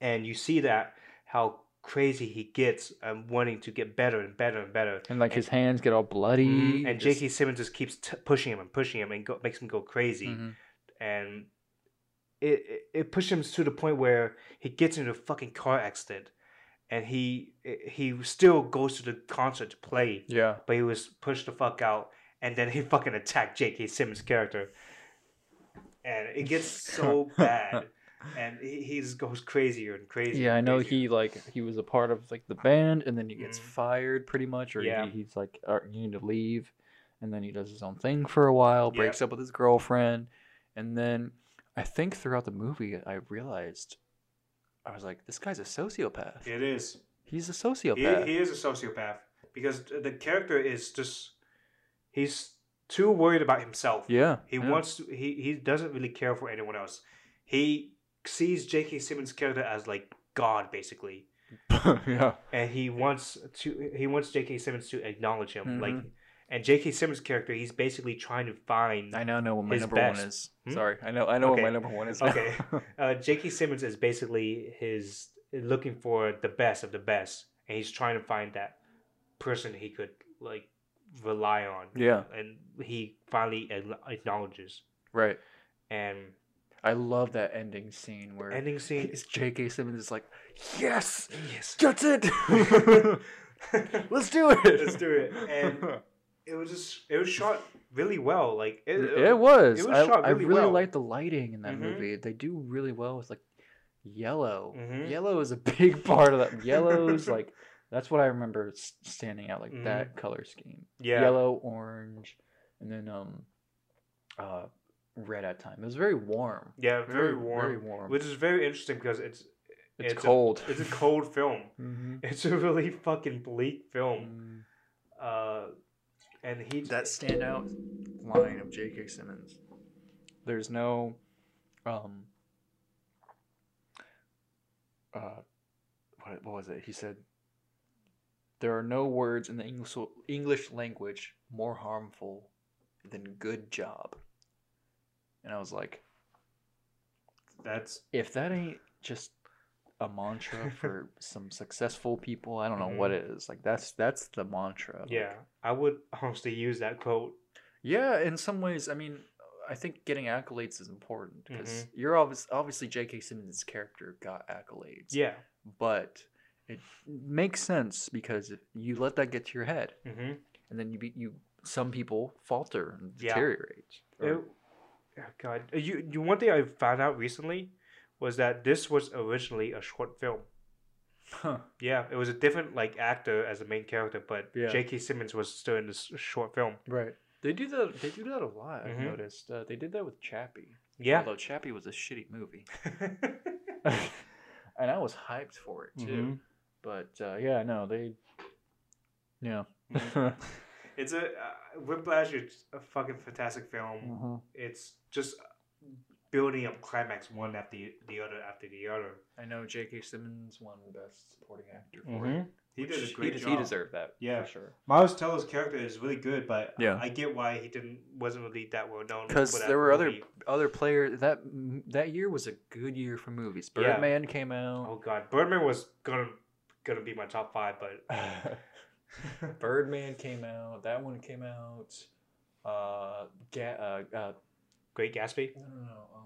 and you see that how crazy he gets and wanting to get better and better and better
And like his hands get all bloody.
Mhm. and J.K. Simmons just keeps t- pushing him and pushing him and go- makes him go crazy
Mhm.
and it, it it pushed him to the point where he gets into a fucking car accident, and he he still goes to the concert to play,
Yeah.
but he was pushed the fuck out, and then he fucking attacked J.K. Simmons' character, and it gets so bad, and he, he just goes crazier and crazier.
Yeah, I know
crazier.
he like he was a part of like the band, and then he gets
Mhm.
fired pretty much, or
Yeah.
he, he's like, "All right, "You need to leave," and then he does his own thing for a while, breaks up with his girlfriend, and then I think throughout the movie I realized I was like, "This guy's a sociopath.
It is.
He's a
He,
sociopath."
he is a sociopath because the character is just he's too worried about himself.
yeah,
He
yeah.
wants to, he he doesn't really care for anyone else. He sees J.K. Simmons' character as like God basically,
yeah,
and he wants to he wants J.K. Simmons to acknowledge him. Like,
Mhm.
and J.K. Simmons' character, he's basically trying to find.
I now know what my number
best.
one is.
Hmm?
Sorry, I know I know
Okay.
what my number one is. Now.
Okay. Uh, J.K. Simmons is basically his looking for the best of the best, and he's trying to find that person he could like rely on.
yeah,
and he finally acknowledges.
right.
And
I love that ending scene where
ending scene.
is J.K. Simmons is like, yes,
Yes.
that's it. Let's do it.
Let's do it. And it was just it was shot really well. Like it,
it was.
it was
I,
shot
I
really
really
well.
like the lighting in that
Mhm.
movie. They do really well with like yellow.
Mhm.
Yellow is a big part of that. Yellow's like that's what I remember standing out like that color scheme.
Yeah.
Yellow, orange, and then um, uh, red at time. It was very warm.
Yeah, very,
Very
warm.
Very warm.
Which is very interesting because it's
it's,
it's a-
cold.
it's a cold film.
mm-hmm.
It's a really fucking bleak film. Uh, and he
that standout line of J.K. Simmons. There's no, um, uh, what, what was it? He said, "There are no words in the English English language more harmful than good job." And I was like,
that's
if that ain't just a mantra for some successful people, I don't know what it is. Like that's that's the mantra. like-
yeah. I would honestly use that quote.
Yeah, in some ways, I mean, I think getting accolades is important because
Mhm.
you're obvious, obviously J.K. Simmons' character got accolades.
Yeah.
But it makes sense because you let that get to your head,
Mm-hmm.
and then you be you some people falter and
Yeah.
deteriorate. or-
It, oh God, Uh, you, you one thing I found out recently was that this was originally a short film.
Huh.
Yeah, it was a different like actor as the main character, but
Yeah.
J.K. Simmons was still in this short film.
Right. They do that. They do that a lot. I've
Mhm.
noticed. Uh, they did that with Chappie.
Yeah.
Although Chappie was a shitty movie, and I was hyped for it too. But uh, yeah, no, they. Yeah.
Mhm. it's a uh, Whiplash. It's a fucking fantastic film.
Mhm.
It's just building up climax one after the, the other after the other.
I know J.K. Simmons won Best Supporting Actor for
Mhm.
it.
He did a great
he,
job.
He deserved that.
Yeah.
for sure.
Miles Teller's character is really good, but
Yeah.
I get why he didn't wasn't really that well known.
Because there were other
movie.
other players. That that year was a good year for movies.
Yeah.
Birdman came out.
Oh God, Birdman was gonna gonna be my top five, but
Birdman came out. That one came out. Uh, ga- uh, uh,
Great Gatsby.
no, no, no. Um,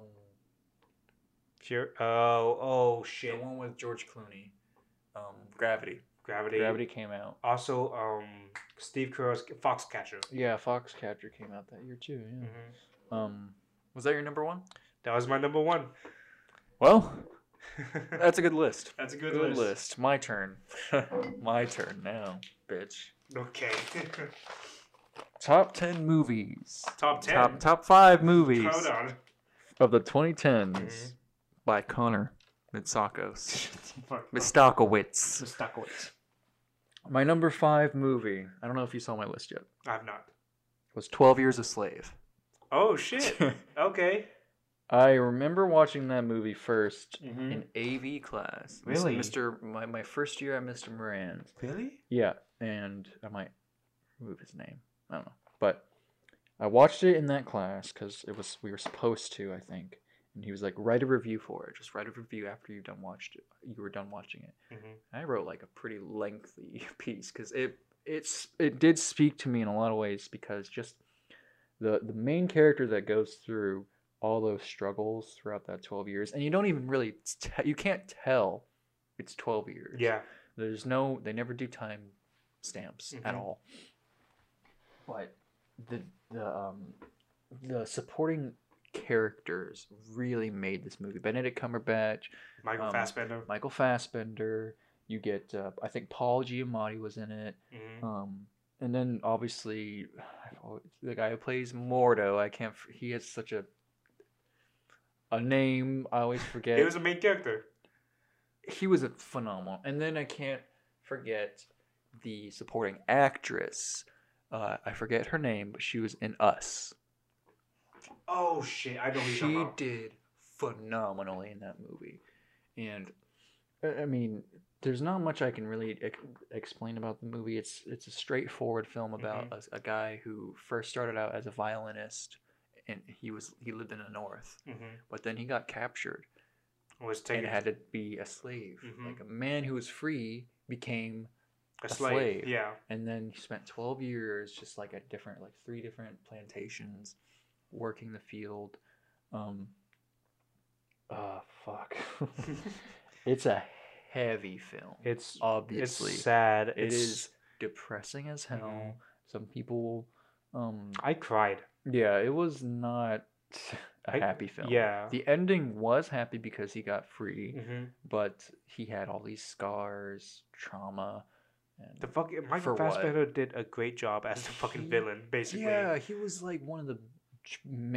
Sure. Oh, oh
the
shit.
one with George Clooney. Um, Gravity.
Gravity.
Gravity came out.
Also, um, Steve Carell's Foxcatcher.
Yeah, Foxcatcher came out that year too. Yeah.
hmm
Um, was that your number one?
That was my number one.
Well, that's a good list.
That's a good,
Good,
list.
list. My turn. My turn now, bitch.
Okay.
Top ten movies.
top ten.
Top top five movies
Hold on.
of the 2010s
Mhm.
by Connor Mitsakos.
Fuck.
Mistokowitz.
Mistokowitz.
My number five movie. I don't know if you saw my list yet.
I've not.
Was Twelve Years a Slave.
Oh shit. okay.
I remember watching that movie 1st
Mm-hmm.
in AV class.
Really?
Mr. My, my first year at Mr. Moran's.
Really?
Yeah, and I might remove his name. I don't know, but I watched it in that class because it was we were supposed to, I think. And he was like, write a review for it. Just write a review after you've done watched it. You were done watching it.
Mm-hmm.
I wrote like a pretty lengthy piece because it it's it did speak to me in a lot of ways because just the the main character that goes through all those struggles throughout that 12 years and you don't even really te- you can't tell it's 12 years
Yeah.
there's no, they never do time stamps at
Mhm.
all. But the the um the supporting characters really made this movie. Benedict Cumberbatch,
Michael
Um,
Fassbender.
Michael Fassbender. You get, uh, I think Paul Giamatti was in it.
Mm-hmm.
Um, and then obviously the guy who plays Mordo. I can't. He has such a a name. I always forget
He was a main character.
he was a phenomenal. And then I can't forget the supporting actress. Uh, I forget her name, but she was in Us.
Oh shit! I know
She did phenomenally in that movie, and I mean, there's not much I can really ex- explain about the movie. It's it's a straightforward film about a, a guy who first started out as a violinist, and he was he lived in the north,
Mm-hmm.
but then he got captured
Was taken
and had to be a slave.
Mhm.
Like a man who was free became
a
a
slave.
slave.
Yeah.
and then he spent 12 years just like at different like three different plantations working the field um uh fuck it's a heavy film
It's
obviously
it's sad.
it
it's,
depressing as hell
Mhm.
some people um
I cried.
Yeah it was not a
I-
happy film
Yeah.
the ending was happy because he got free
mm-hmm.
but he had all these scars trauma and
The fucking
For
Michael
what?
Fassbender did a great job as the fucking
He-
villain, basically.
Yeah, he was like one of the.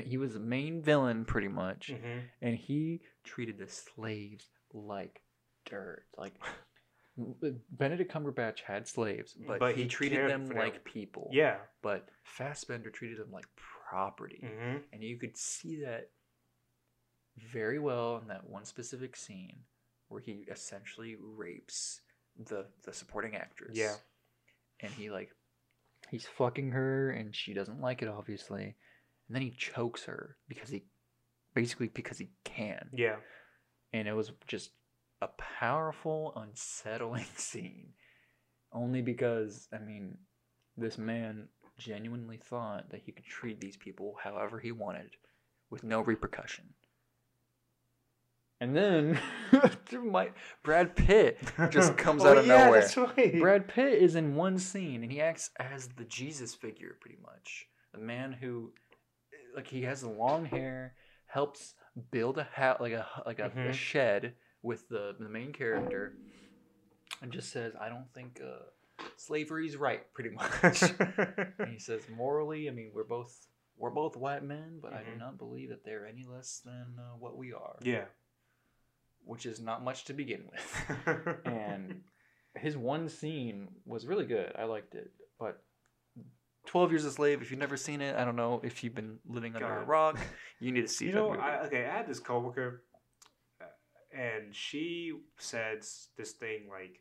He was the main villain, pretty much,
Mm-hmm.
and he treated the slaves like dirt. Like Benedict Cumberbatch had slaves, but,
But
he,
he
treated them
them.
like people.
Yeah.
But Fassbender treated them like property,
Mm-hmm.
and you could see that very well in that one specific scene where he essentially rapes the the supporting actress.
Yeah.
And he like he's fucking her and she doesn't like it obviously. And then he chokes her because he basically because he can.
Yeah.
And it was just a powerful, unsettling scene. Only because I mean, this man genuinely thought that he could treat these people however he wanted with no repercussion. And then my Brad Pitt just comes
Oh,
out of
yeah,
nowhere.
That's right.
Brad Pitt is in one scene and he acts as the Jesus figure pretty much. The man who like he has long hair, helps build a house like a like a, a
Mhm.
shed with the the main character and just says, "I don't think uh slavery's right pretty much." and he says, "Morally, I mean, we're both we're both white men, but I do
Mhm.
not believe that they're any less than uh, what we are."
yeah.
Which is not much to begin with. and his one scene was really good. I liked it, but Twelve Years a Slave. If you've never seen it, I don't know if you've been living under a rock. You need to see
you know. I, okay, I had this coworker, uh, and she said this thing like,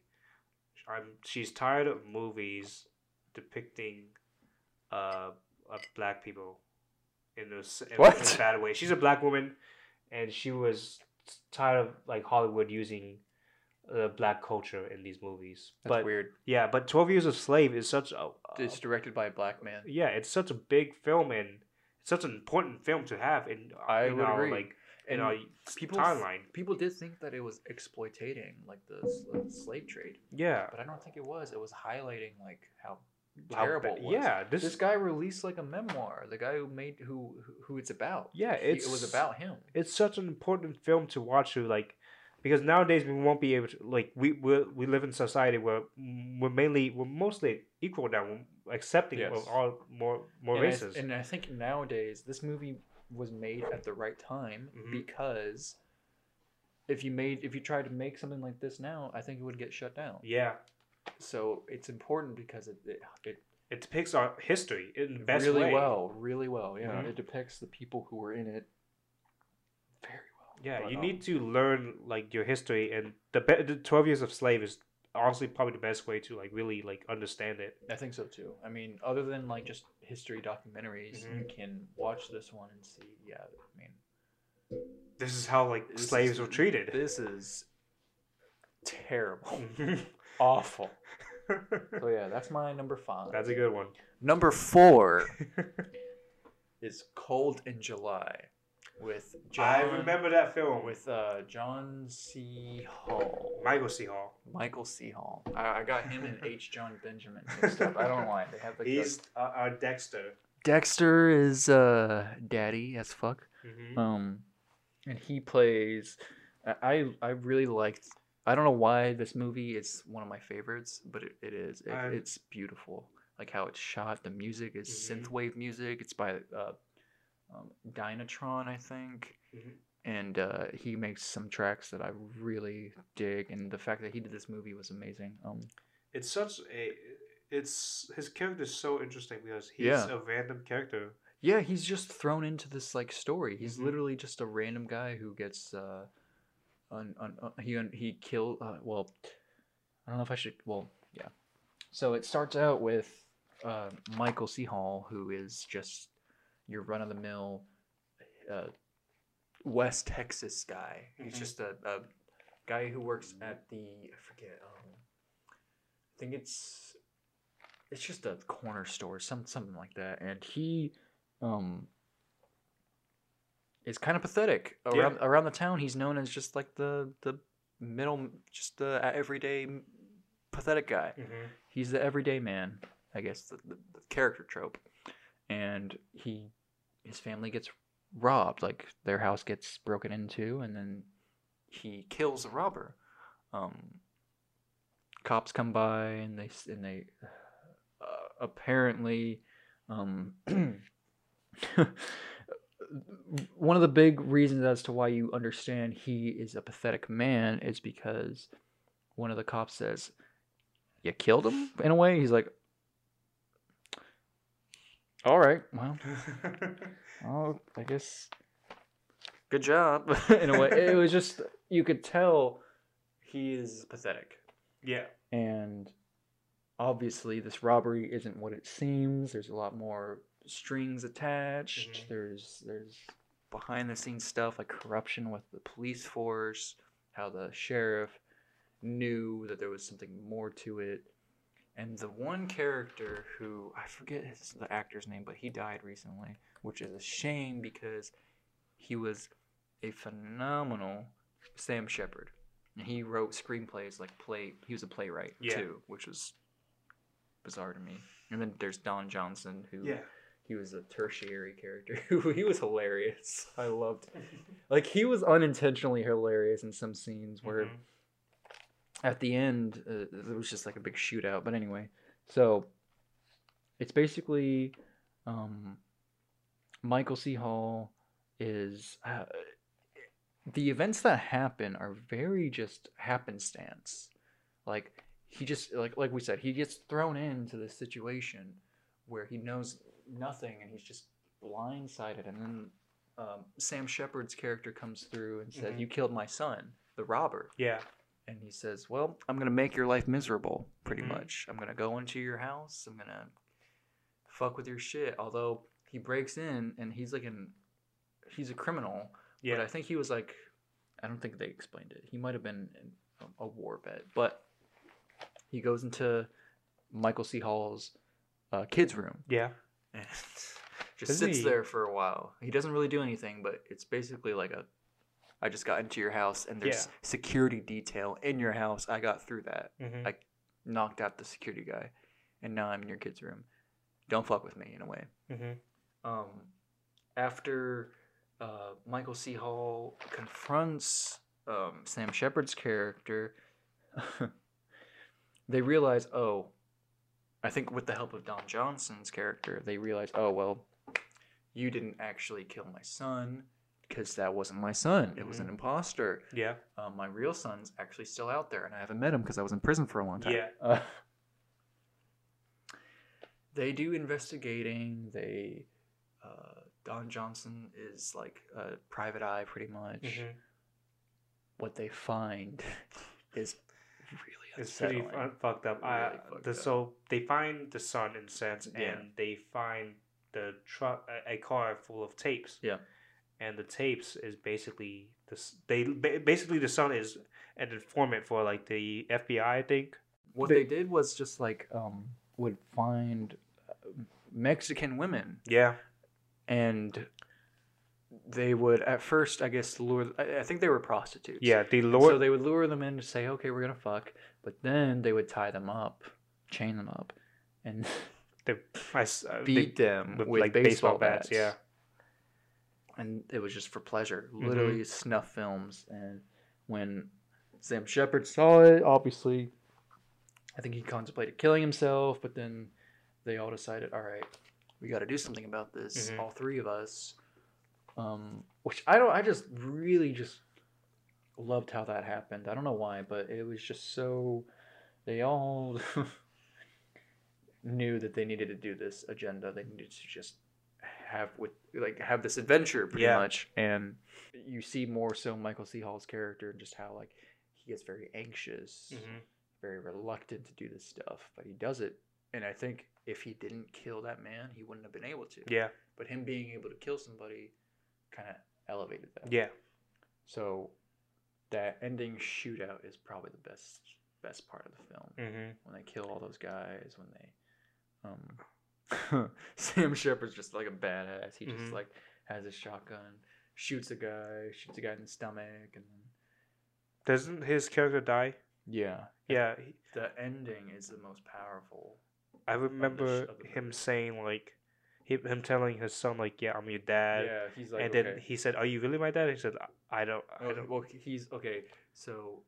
"I'm she's tired of movies depicting, uh, of black people in a, s- in, in a bad way." She's a black woman, and she was tired of like Hollywood using. Uh, black culture in these movies,
That's
but
weird.
yeah, but Twelve Years a Slave is such a, a
It's directed by a black man.
yeah, it's such a big film and it's such an important film to have in,
I
in
would
our
agree.
like in
And
our
people
timeline.
people did think that it was exploitating like the slave trade,
Yeah,
but I don't think it was. It was highlighting like how
How
terrible was.
Yeah, this,
This guy released like a memoir. The guy who made who who- who it's about.
Yeah,
He- it was about him.
it's such an important film to watch. To like, because nowadays we won't be able to like we we we live in society where we're mainly we're mostly equal now, we're accepting
Yes.
of all more more
and I,
races.
and I think nowadays this movie was made at the right time
Mhm.
because if you made if you tried to make something like this now, I think it would get shut down.
yeah,
So it's important because it it, it
it depicts our history in the best
really
way.
well, really well. Yeah,
Mhm.
it depicts the people who were in it very well.
Yeah,
But,
you
um,
need to learn like your history, and the, the Twelve Years of Slave is honestly probably the best way to like really like understand it.
I think so too. I mean, other than like just history documentaries, you
Mhm.
can watch this one and see. Yeah, I mean,
This is how like slaves
is-
were treated.
This is terrible,
Mhm.
awful. So yeah, that's my number five.
That's a good one.
Number four is Cold in July with John,
I remember that film with
with uh, John C. Hall,
Michael C. Hall.
Michael C. Hall. I, I got him and H. John Benjamin mixed up. I don't know why they have like
He's uh, our Dexter.
Dexter is uh daddy as fuck.
Mhm.
Um, and he plays. I I I really liked. I don't know why this movie is one of my favorites, but it, it is. It,
I'm-
it's beautiful. Like how it's shot. The music is
Mhm.
synthwave music. It's by uh, um, Dynatron, I think.
Mhm.
And uh, he makes some tracks that I really dig, and the fact that he did this movie was amazing. Um,
It's such a. It's his character is so interesting because he's
Yeah.
a random character.
Yeah, he's just thrown into this like story. He's
Mhm.
literally just a random guy who gets uh, un, un, uh, he un, he killed. Uh, well, I don't know if I should. Well, yeah. So it starts out with uh, Michael C. Hall, who is just your run of the mill uh, West Texas guy. He's
Mhm.
just a, a guy who works at the I forget. Um, I think it's it's just a corner store, some something like that, and he um is kind of pathetic
Yeah.
around around the town. He's known as just like the the middle, just the everyday pathetic guy.
Mm-hmm.
He's the everyday man, I guess the, the, the character trope, and he his family gets robbed. Like their house gets broken into, and then he kills the robber. Um, cops come by, and they and they uh, apparently. Um, one of the big reasons as to why you understand he is a pathetic man is because one of the cops says, "You killed him." In a way, he's like, "All right, well, oh, I guess good job." In a way, it was just you could tell he is pathetic,
yeah.
and obviously this robbery isn't what it seems. There's a lot more strings attached.
Mhm.
There's there's behind the scenes stuff like corruption with the police force, how the sheriff knew that there was something more to it. And the one character who I forget his, the actor's name, but he died recently, which is a shame because he was a phenomenal Sam Shepard. And he wrote screenplays like play. He was a playwright
Yeah.
too, which was bizarre to me. And then there's Don Johnson, who
Yeah.
he was a tertiary character. Who he was hilarious. I loved. Like he was unintentionally hilarious in some scenes where
Mhm.
At the end uh, there was just like a big shootout but anyway. So it's basically um, michael c. Hall is uh, the events that happen are very just happenstance. Like he just like like we said he gets thrown into this situation where he knows nothing and he's just blindsided. And then um, sam shepard's character comes through and says
Mhm.
you killed my son the robber.
Yeah.
And he says, "Well, I'm gonna make your life miserable, pretty
Mhm.
much. I'm gonna go into your house. I'm gonna fuck with your shit." Although he breaks in and he's like an he's a criminal,
Yeah.
but I think he was like I don't think they explained it. He might have been in a, a war vet, but he goes into Michael C. Hall's uh, kids' room
yeah.
and just sits
he-
there for a while. He doesn't really do anything, but it's basically like a I just got into your house and there's
Yeah.
security detail in your house. I got through that.
Mhm.
I knocked out the security guy and now I'm in your kid's room. Don't fuck with me in a way.
Mhm.
Um after uh, Michael C. Hall confronts um, Sam Shepard's character, they realize, oh, I think with the help of Don Johnson's character, they realize, oh, well, you didn't actually kill my son because that wasn't my son. It was an
Mhm.
imposter.
Yeah.
Um, my real son's actually still out there, and I haven't met him because I was in prison for a long time.
Yeah.
Uh, they do investigating. They uh, Don Johnson is like a private eye, pretty much.
Mhm.
What they find is really
It's pretty
unsettling.
fu- fucked up. I,
Really fucked
the,
up.
So they find the son in a sense,
Yeah.
and they find the truck, a, a car full of tapes.
Yeah.
And the tapes is basically this. They basically the son is an informant for like the FBI, I think.
What
they-
they did was just like um, would find uh, Mexican women
Yeah.
and they would at first, I guess, lure. I, I think they were prostitutes.
Yeah. The
And
Lord.
So they would lure them in to say, "Okay, we're gonna fuck," but then they would tie them up, chain them up, and
they, I s- uh, they-
beat them
with,
with,
like,
baseball,
baseball bats,
bats.
yeah.
And it was just for pleasure,
Mhm.
literally snuff films. And when Sam Shepard saw it, obviously, I think he contemplated killing himself, but then they all decided, all right, we got to do something about this.
Mhm.
All three of us. Um, which I don't. I just really just loved how that happened. I don't know why, but it was just so. They all knew that they needed to do this agenda. They needed to just have with like have this adventure pretty
Yeah.
much. And you see more so Michael C. Hall's character and just how like he gets very anxious,
Mhm.
very reluctant to do this stuff, but he does it. And I think if he didn't kill that man, he wouldn't have been able to.
Yeah.
But him being able to kill somebody kind of elevated that.
Yeah.
So that ending shootout is probably the best best part of the film
Mm-hmm.
when they kill all those guys when they um Sam Shepard's just like a badass. He
Mhm.
just like has a shotgun, shoots a guy, shoots a guy in the stomach and then
Doesn't his character die?
yeah.
Yeah.
The ending is the most powerful.
I remember him saying like, him, telling his son like, "Yeah, I'm your dad."
yeah, he's like
and
okay.
then he said, "Are you really my dad?" He said, "I don't." I
Oh,
don't.
well, he's okay. So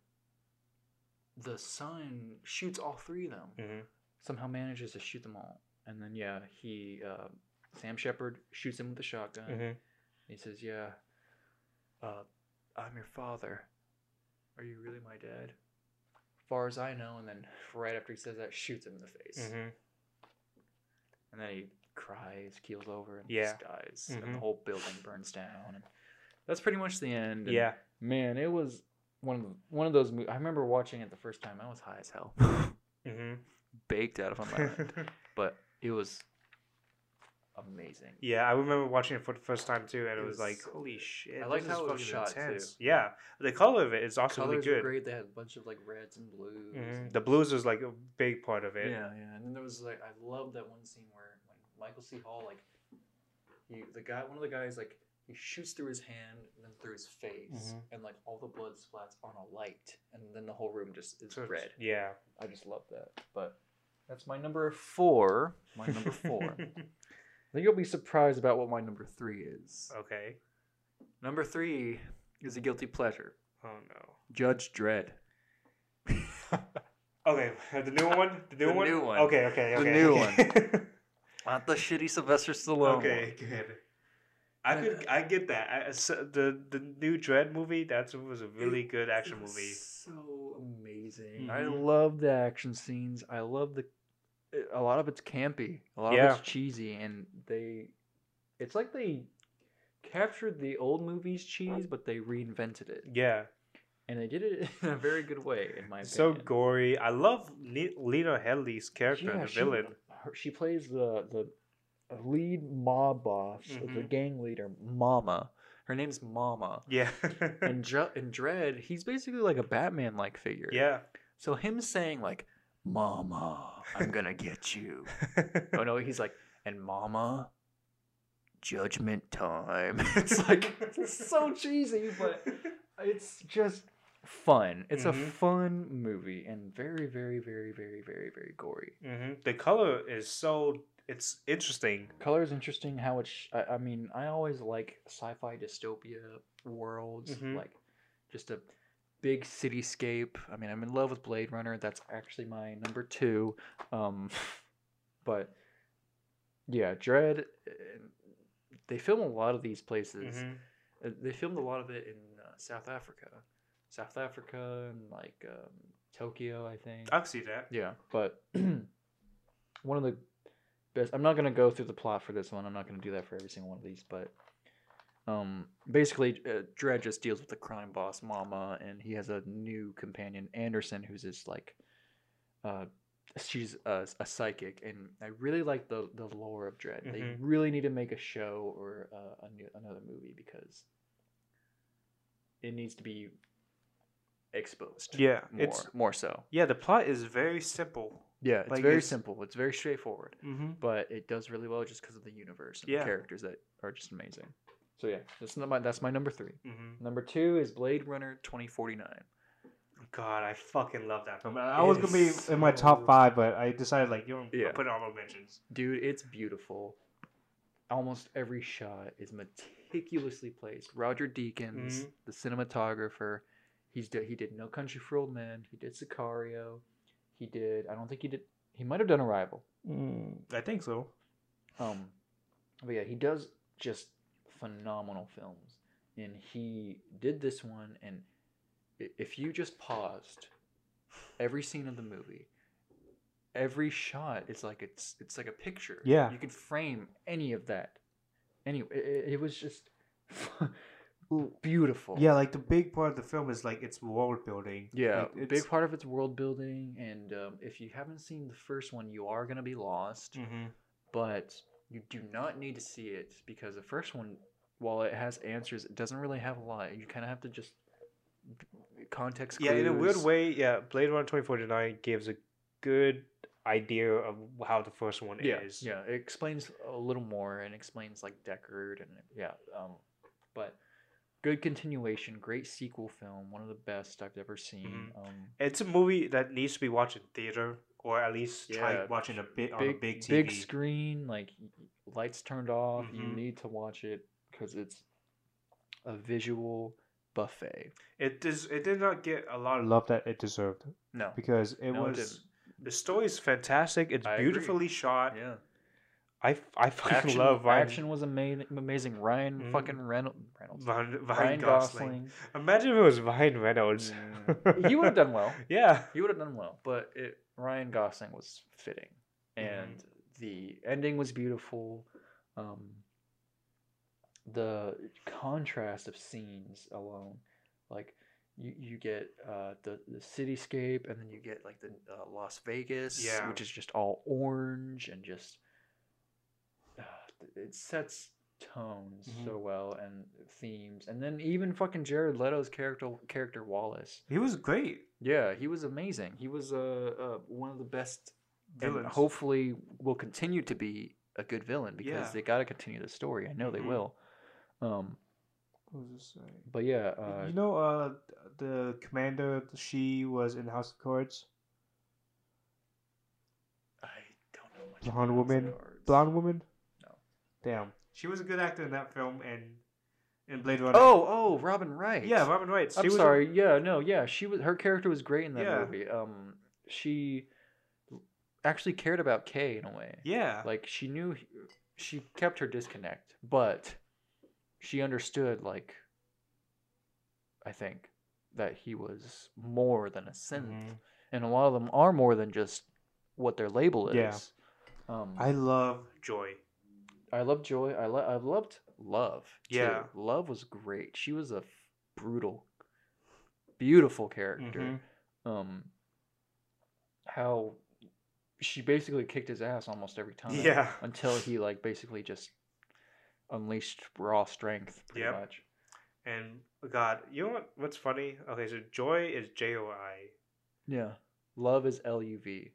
the son shoots all three of them.
hmm
Somehow manages to shoot them all, and then yeah, he uh, Sam Shepard shoots him with a shotgun.
hmm
He says, "Yeah, uh, I'm your father. Are you really my dad?" Far as I know, and then right after he says that, shoots him in the face,
hmm
and then he cries, keels over, and
Yeah.
just dies, and
Mhm.
the whole building burns down. And that's pretty much the end. and
Yeah.
Man, it was one of the, one of those. I remember watching it the first time. I was high as hell,
hmm
baked out of my mind, but it was amazing.
yeah, I remember watching it for the first time too, and it,
It
was,
was-
like, "Holy shit!"
I
is
how it was shot, too.
Yeah, the color of it is also
Colors
really
were
good.
great. They had a bunch of like reds and blues.
hmm The blues was like a big part of it.
Yeah, yeah. And then there was like I love that one scene where like Michael C. Hall like he the guy one of the guys like he shoots through his hand and then through his face,
Mhm.
and like all the blood splats on a light, and then the whole room just is
So
red.
Yeah.
I just love that. But that's my number four. My number four. I think you'll be surprised about what my number three is.
okay.
Number three is a guilty pleasure.
Oh no.
Judge Dredd.
Okay, the new one. The new
The
one.
new one.
Okay. Okay. okay.
The new
okay.
Not the shitty Sylvester Stallone.
okay. Good. I could. I get that. I, so the the new Dredd movie. That was a really
It-
good action
it was
movie.
So amazing. I
Mhm.
love the action scenes. I love the. A lot of it's campy. A lot
Yeah.
of it's cheesy, and they. It's like they captured the old movies cheese, but they reinvented it,
Yeah.
and they did it in a very good way, in my opinion.
So gory. I love Le- Lena Headey's character,
Yeah,
the
she-
villain.
her, she plays the the lead mob boss, the
Mhm.
gang leader, Mama. Her name's Mama.
Yeah.
And Dre- in Dredd, he's basically like a Batman like figure.
yeah.
So him saying like, "Mama, I'm gonna get you." oh no, he's like, "And Mama, Judgment Time." it's like it's so cheesy, but it's just fun. It's a
Mhm.
fun movie and very, very, very, very, very, very gory.
hmm The color is so. It's interesting.
Color is interesting. How it's. I, I mean, I always like sci-fi dystopia worlds,
Mhm.
like just a big cityscape. I mean, I'm in love with Blade Runner. That's actually my number two. Um, but yeah, Dredd. uh, They film a lot of these places.
Mhm.
Uh, They filmed a lot of it in uh, South Africa, South Africa, and like um, Tokyo, I think.
I can see that.
Yeah, but one of the best. I'm not gonna go through the plot for this one. I'm not gonna do that for every single one of these, but um, basically, uh, Dredd just deals with the crime boss Mama, and he has a new companion, Anderson, who's this like, uh, she's a, a psychic, and I really like the the lore of Dredd. They
Mhm.
really need to make a show or uh, a new, another movie because it needs to be exposed.
Yeah,
more
it's
more so.
yeah. The plot is very simple.
Yeah, it's
Like,
very
it's-
simple. It's very straightforward,
Mm-hmm.
but it does really well just because of the universe and
Yeah.
the characters that are just amazing. So yeah, that's my that's my number three.
Mm-hmm.
Number two is Blade Runner twenty forty nine.
God, I fucking love that film. I
It
was gonna be
is
in my top five, but I decided like you know,
Yeah.
Put it on my mentions.
Dude, it's beautiful. Almost every shot is meticulously placed. Roger Deakins,
Mhm.
the cinematographer, he's did, he did No Country for Old Men. He did Sicario. He did. I don't think he did. He might have done Arrival.
Mm, I think so.
Um, but yeah, he does just phenomenal films, and he did this one. And if you just paused every scene of the movie, every shot is like it's it's like a picture.
Yeah.
you could frame any of that. Anyway, it, it was just beautiful.
Yeah, like the big part of the film is like it's world building.
Yeah,
Like, it's-
big part of it's world building, and um, if you haven't seen the first one, you are gonna be lost.
Mhm.
but you do not need to see it because the first one, while it has answers, it doesn't really have a lot. You kind of have to just context. Clues.
Yeah, in a weird way, yeah. Blade Runner twenty forty nine gives a good idea of how the first one
Yeah,
is.
yeah. It explains a little more and explains like Deckard and yeah. Um, but good continuation, great sequel film, one of the best I've ever seen.
Mhm.
Um,
It's a movie that needs to be watched in theater or at least try
Yeah,
watching a bit on
big,
a big TV.
big screen, like lights turned off. You
Mhm.
need to watch it because it's a visual buffet.
It does. It did not get a lot of love that it deserved
No,
because it
No, it
was. the story is fantastic. It's
I agree.
beautifully shot.
yeah.
I, f- I fucking
action,
love Ryan,
action was amazing. Amazing. Ryan
Mhm.
fucking Reynolds. Reynolds.
Ryan, Ryan,
Ryan
Gosling.
Gosling.
Imagine if it was Ryan Reynolds.
Mm, he would have done well.
Yeah.
He would have done well, but it, Ryan Gosling was fitting,
Mm-hmm.
and the ending was beautiful. Um, the contrast of scenes alone, like you, you get uh, the the cityscape, and then you get like the uh, Las Vegas,
Yeah.
which is just all orange and just uh, it sets tones
Mhm.
so well and themes, and then even fucking Jared Leto's character character Wallace.
He was great.
Yeah, he was amazing. He was uh, uh one of the best and hopefully will continue to be a good villain because
Yeah.
they got to continue the story. I know
Mhm.
they will. Um,
What was this saying?
but yeah, uh,
you know, uh, the commander she was in House of Cards.
I don't know much.
Blonde
about
woman?
House Cards.
Blonde woman.
No.
Damn. She was a good actor in that film and in Blade Runner.
Oh, oh, Robin Wright.
yeah, Robin Wright. She
I'm
was a-
sorry. Yeah, no, yeah. She was her character was great in that
Yeah.
movie. Um, she actually cared about Kay in a way.
yeah.
Like she knew he- she kept her disconnect, but she understood like I think that he was more than a synth,
Mhm.
and a lot of them are more than just what their label is.
Yeah.
Um,
I love Joy.
I love Joy. I lo- I loved Love. too.
Yeah.
Love was great. She was a f- brutal, beautiful character.
Mhm.
Um, how she basically kicked his ass almost every time.
Yeah.
Until he like basically just unleashed raw strength, pretty
Yep.
much.
And God, you know what? What's funny? Okay, so Joy is J O I.
Yeah. Love is L U V.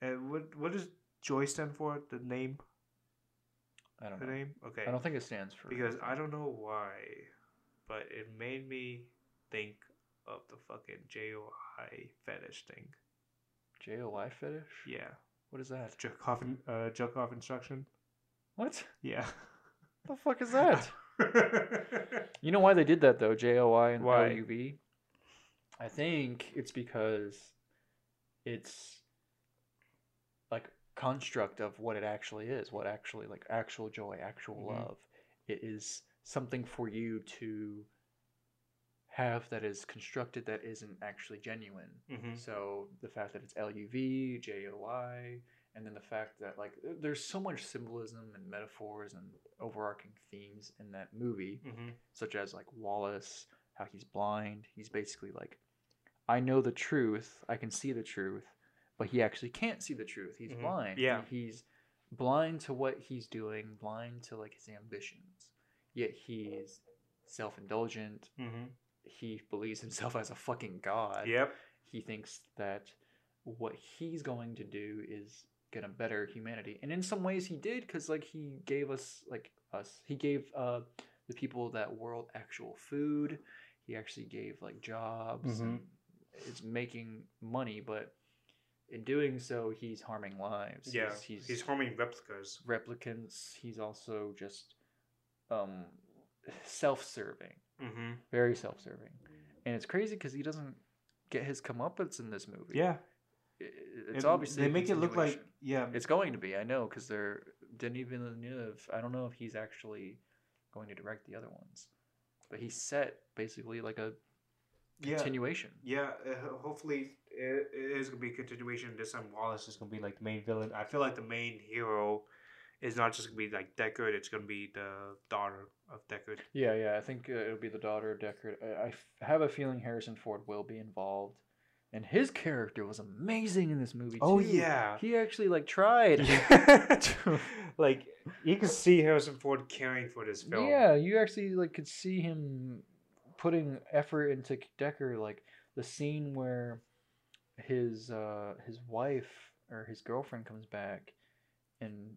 And what what does Joy stand for? The name?
I don't
The
know.
name? Okay.
I don't think it stands for
because. I don't know why, but it made me think of the fucking J O I fetish thing.
J O I fetish.
Yeah,
What is that?
jerk off, in, uh, jerk off instruction.
What?
Yeah.
The fuck is that? You know why they did that though? J O I and
Why?
L U V. I think it's because it's like construct of what it actually is, what actually like actual joy, actual
Mhm.
love. It is something for you to have that is constructed that isn't actually genuine.
Mhm.
So the fact that it's L U V, J O I, and then the fact that like there's so much symbolism and metaphors and overarching themes in that movie
Mhm.
such as like Wallace, how he's blind. He's basically like, I know the truth, I can see the truth, but he actually can't see the truth. He's
Mhm.
blind.
Yeah.
he's blind to what he's doing, blind to like his ambitions. Yet he's self indulgent.
Mhm.
He believes himself as a fucking god.
Yep.
He thinks that what he's going to do is gonna better humanity. And in some ways he did, because like he gave us like us he gave uh the people of that world actual food. He actually gave like jobs
Mhm.
and is making money, but in doing so he's harming lives.
Yeah.
He's,
He's,
he's
harming replicas.
replicants. He's also just um self-serving,
Mm-hmm.
very self-serving, and it's crazy because he doesn't get his comeuppance in this movie.
Yeah.
It's
And
obviously
they make it look like. Yeah.
it's going to be. I know because they're Denis Villeneuve. I don't know if he's actually going to direct the other ones, but he set basically like a
yeah.
continuation.
Yeah, uh, hopefully it, it is gonna be a continuation. This time Wallace is gonna be like the main villain. I feel like the main hero is not just gonna be like Deckard. It's gonna be the daughter of Deckard.
Yeah, yeah. I think uh, it'll be the daughter of Deckard. I, I f- have a feeling Harrison Ford will be involved, and his character was amazing in this movie.
Oh
too.
yeah.
he actually like tried.
like you can see Harrison Ford caring for this film.
Yeah, you actually like could see him putting effort into Decker, like the scene where his uh his wife or his girlfriend comes back, and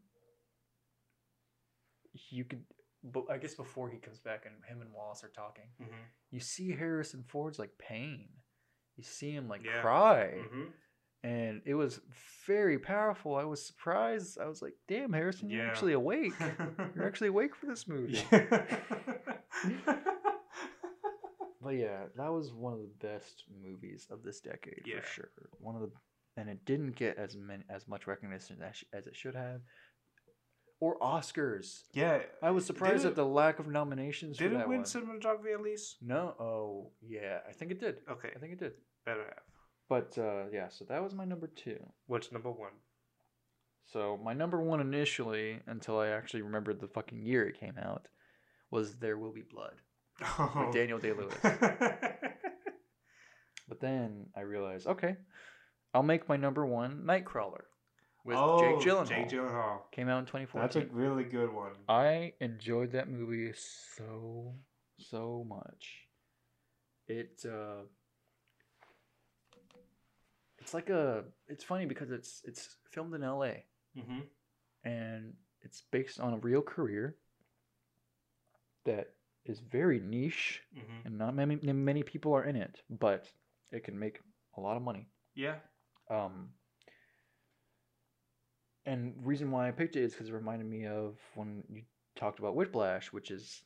you could, but I guess before he comes back and him and Wallace are talking,
hmm
you see Harrison Ford's like pain. You see him like
Yeah.
cry,
hmm
and it was very powerful. I was surprised. I was like, "Damn, Harrison, you're actually awake. You're actually awake for this movie." But yeah, that was one of the best movies of this decade
Yeah.
for sure. One of the, and it didn't get as many as much recognition as, as it should have, or Oscars.
yeah.
I was surprised
Did
at
it-
the lack of nominations for that.
Did it win
one.
cinematography at least?
No, oh yeah, I think it did.
Okay,
I think it did.
better have.
But uh, yeah, so that was my number two.
What's number one?
So my number one initially, until I actually remembered the fucking year it came out, was There Will Be Blood with Daniel Day Lewis. But then I realized, okay, I'll make my number one Nightcrawler with Jake Gyllenhaal.
Oh, Jake Gyllenhaal.
Came out in 2014.
That's a really good one.
I enjoyed that movie so so much. It uh it's like a it's funny because it's it's filmed in LA
Mm-hmm.
and it's based on a real career that is very niche
hmm
and not many many people are in it, but it can make a lot of money.
Yeah.
Um, and reason why I picked it is because it reminded me of when you talked about Whiplash, which is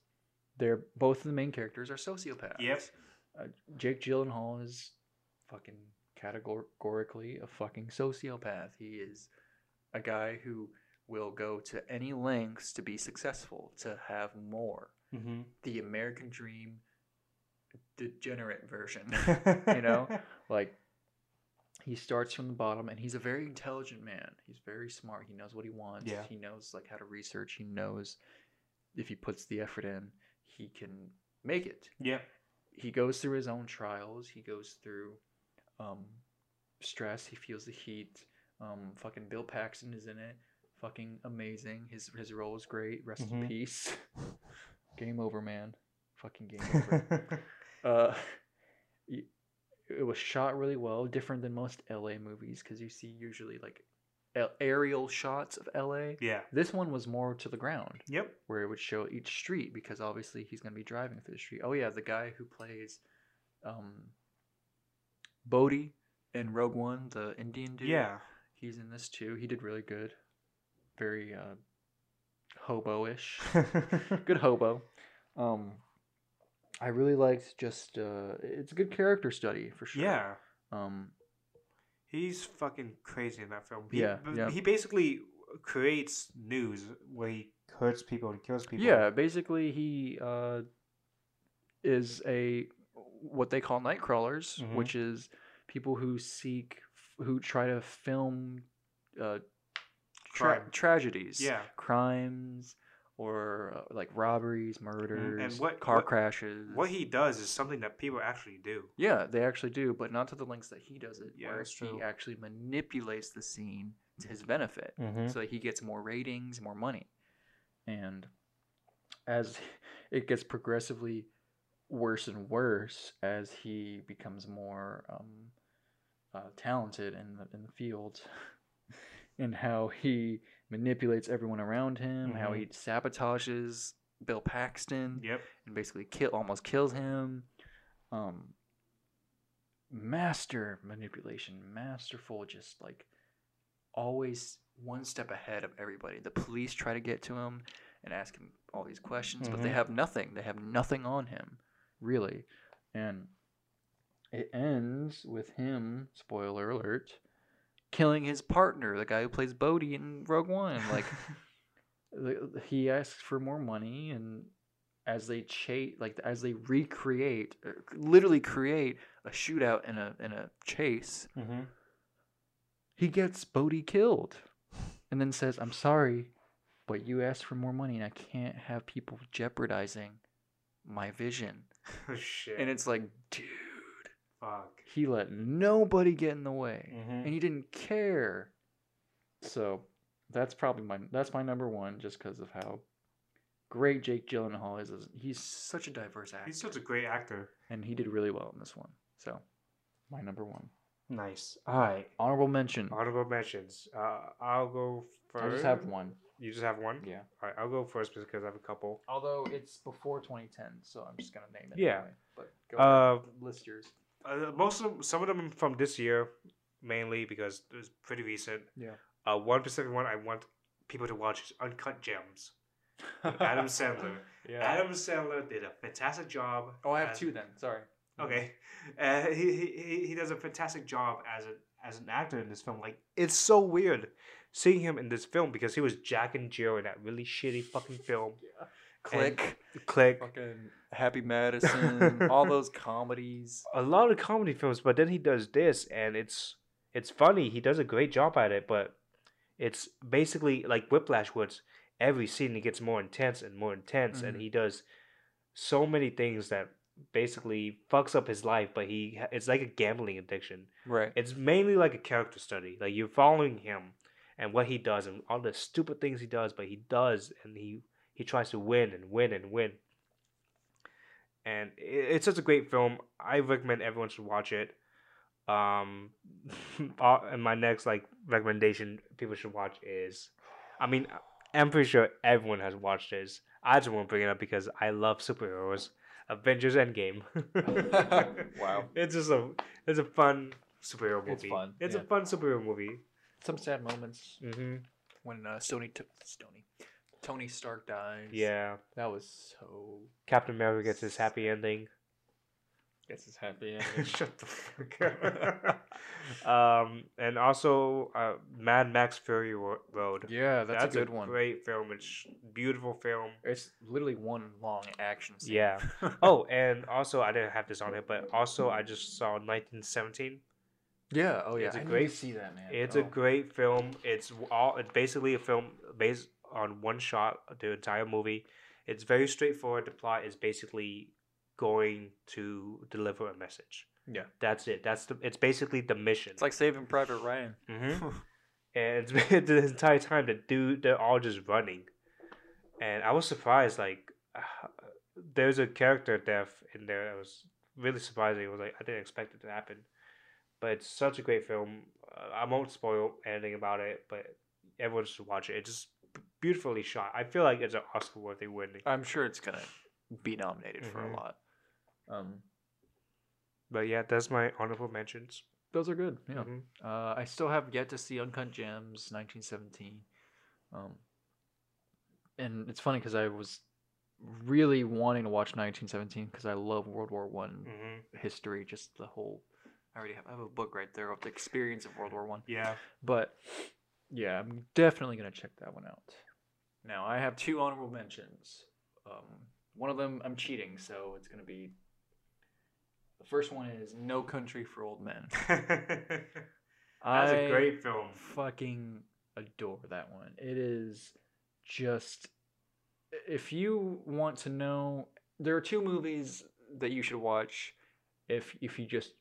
they're both of the main characters are sociopaths.
Yep.
Uh, Jake Gyllenhaal is fucking categorically a fucking sociopath. He is a guy who will go to any lengths to be successful, to have more.
Mm-hmm.
The American dream degenerate version. you know? Like he starts from the bottom and he's a very intelligent man. He's very smart. He knows what he wants.
Yeah.
He knows like how to research. He knows if he puts the effort in, he can make it.
Yeah.
He goes through his own trials. He goes through um, stress. He feels the heat. Um, fucking Bill Paxton is in it. Fucking amazing. His his role is great. Rest in
Mhm.
peace. game over, man. Fucking game over. Uh, it was shot really well, different than most LA movies because you see usually like a- aerial shots of LA.
yeah.
This one was more to the ground,
Yep.
where it would show each street because obviously he's going to be driving through the street. Oh yeah, the guy who plays um, Bodhi in Rogue One, the Indian dude.
Yeah.
he's in this too. He did really good. Very uh, hobo-ish good hobo. Um, I really liked just uh, it's a good character study for sure.
yeah.
Um,
He's fucking crazy in that film. He,
Yeah, yeah.
He basically creates news where he hurts people and kills people.
yeah, basically he uh, is a what they call night crawlers,
Mhm.
which is people who seek who try to film uh, tra- tragedies,
Yeah.
crimes or uh, like robberies, murders,
what-
car
what-
crashes.
What he does is something that people actually do.
Yeah, they actually do, but not to the lengths that he does it.
Yeah,
where
true.
he actually manipulates the scene to his benefit,
Mm-hmm.
so that he gets more ratings, more money, and as it gets progressively worse and worse as he becomes more um, uh, talented in the in the field, and how he manipulates everyone around him, how
Mhm.
he sabotages Bill Paxton
Yep.
and basically kill almost kills him. Um, master manipulation, masterful, just like always one step ahead of everybody. The police try to get to him and ask him all these questions, but they
Mhm.
have nothing. They have nothing on him, really. And it ends with him, spoiler alert, killing his partner, the guy who plays Bodhi in Rogue One. Like he asks for more money and as they chase like as they recreate literally create a shootout in a in a chase
Mm-hmm.
he gets Bodhi killed and then says i'm sorry but you asked for more money and i can't have people jeopardizing my vision
Oh, shit.
and it's like dude
Fuck.
he let nobody get in the way
Mm-hmm.
and he didn't care so that's probably my that's my number one just because of how great Jake Gyllenhaal is. He's such a diverse actor,
He's such a great actor.
and he did really well in this one. So, my number one
Nice. All right.
honorable mention.
Honorable mentions. Uh, I'll go first.
I just have one.
You just have one.
Yeah.
All right. I'll go first because I have a couple.
Although it's before 2010, so I'm just gonna name it.
Yeah.
Anyway. But go
Uh,
ahead. list yours.
Uh, most of them, some of them from this year, mainly because it was pretty recent.
Yeah.
Uh, one specific one I want people to watch is Uncut Gems. Adam Sandler.
yeah.
Adam Sandler did a fantastic job.
oh, I have
as-
two then. Sorry.
Okay, uh, he, he he- does a fantastic job as a as an actor in this film. Like it's so weird seeing him in this film because he was Jack and Jill in that really shitty fucking film.
Click.
Click.
Fucking Happy Madison. all those comedies.
A lot of comedy films, but then he does this, and it's it's funny. He does a great job at it, but it's basically like Whiplash Woods. Every scene it gets more intense and more intense, and
Mhm.
he does so many things that basically fucks up his life. But he it's like a gambling addiction.
Right.
It's mainly like a character study. Like you're following him and what he does and all the stupid things he does, but he does and he he tries to win and win and win. And it's such a great film. I recommend everyone should watch it. Um, and my next like recommendation people should watch is, I mean, I'm pretty sure everyone has watched this. I just won't bring it up because I love superheroes. Avengers Endgame.
Wow.
It's just a it's a fun superhero movie.
It's fun,
It's
yeah.
a fun superhero movie.
Some sad moments
hmm
when uh, Stony t- Stony Tony Stark dies.
Yeah.
that was so.
Captain America gets his happy ending.
Guess his happy. ending.
Shut the fuck up. um, and also uh, Mad Max Fury Road.
yeah, that's, a good one.
Great film. It's beautiful film.
It's literally one long action scene.
Yeah. Oh, and also I didn't have this on it, but also I just saw 1917.
yeah. Oh yeah.
It's a
I need
great-
to see that man.
It's
oh.
a great film. It's all. It's basically a film based on one shot. The entire movie. It's very straightforward. The plot is basically going to deliver a message.
Yeah.
That's it. That's the. It's basically the mission.
It's like Saving Private Ryan.
hmm and it's the entire time the dude they're all just running, and I was surprised. Like, uh, there's a character death in there. that was really surprising. It was like I didn't expect it to happen, but it's such a great film. Uh, I won't spoil anything about it, but everyone should watch it. It just b- beautifully shot. I feel like it's an Oscar worthy winning.
I'm sure it's gonna be nominated for
Mhm.
a lot. Um,
But yeah, that's my honorable mentions.
those are good. Yeah.
Mhm.
Uh, I still have yet to see Uncut Gems 1917. Um, and it's funny because I was really wanting to watch 1917 because I love World War One
Mhm.
history, just the whole. I already have. I have a book right there of the experience of World War One.
Yeah.
But yeah, I'm definitely gonna check that one out. Now I have two honorable mentions. Um, one of them I'm cheating, so it's gonna be. The first one is No Country for Old Men.
That's a great film.
Fucking adore that one. It is just. If you want to know, there are two movies that you should watch. If if you just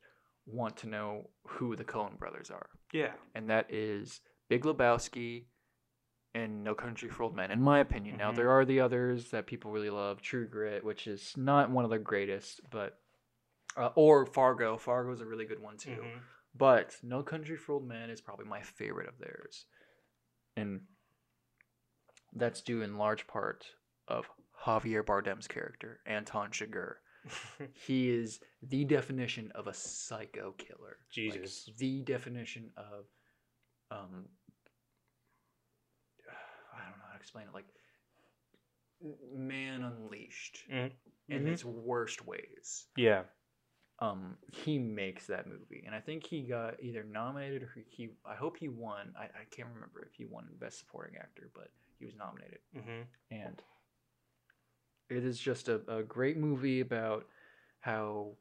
want to know who the Coen brothers are
Yeah.
and that is Big Lebowski and No Country for Old Men, in my opinion. Now
Mhm.
there are the others that people really love, True Grit, which is not one of the greatest, but uh, or Fargo. Fargo is a really good one too.
Mhm.
But No Country for Old Men is probably my favorite of theirs, and that's due in large part of Javier Bardem's character, Anton Chigurh. He is the definition of a psycho killer. Like,
Jesus.
the definition of um I don't know how to explain it like man unleashed
Mhm.
in
Mhm.
its worst ways.
yeah.
Um he makes that movie and I think he got either nominated or he I hope he won. I, I can't remember if he won best supporting actor, but he was nominated
hmm
and it is just a, a great movie about how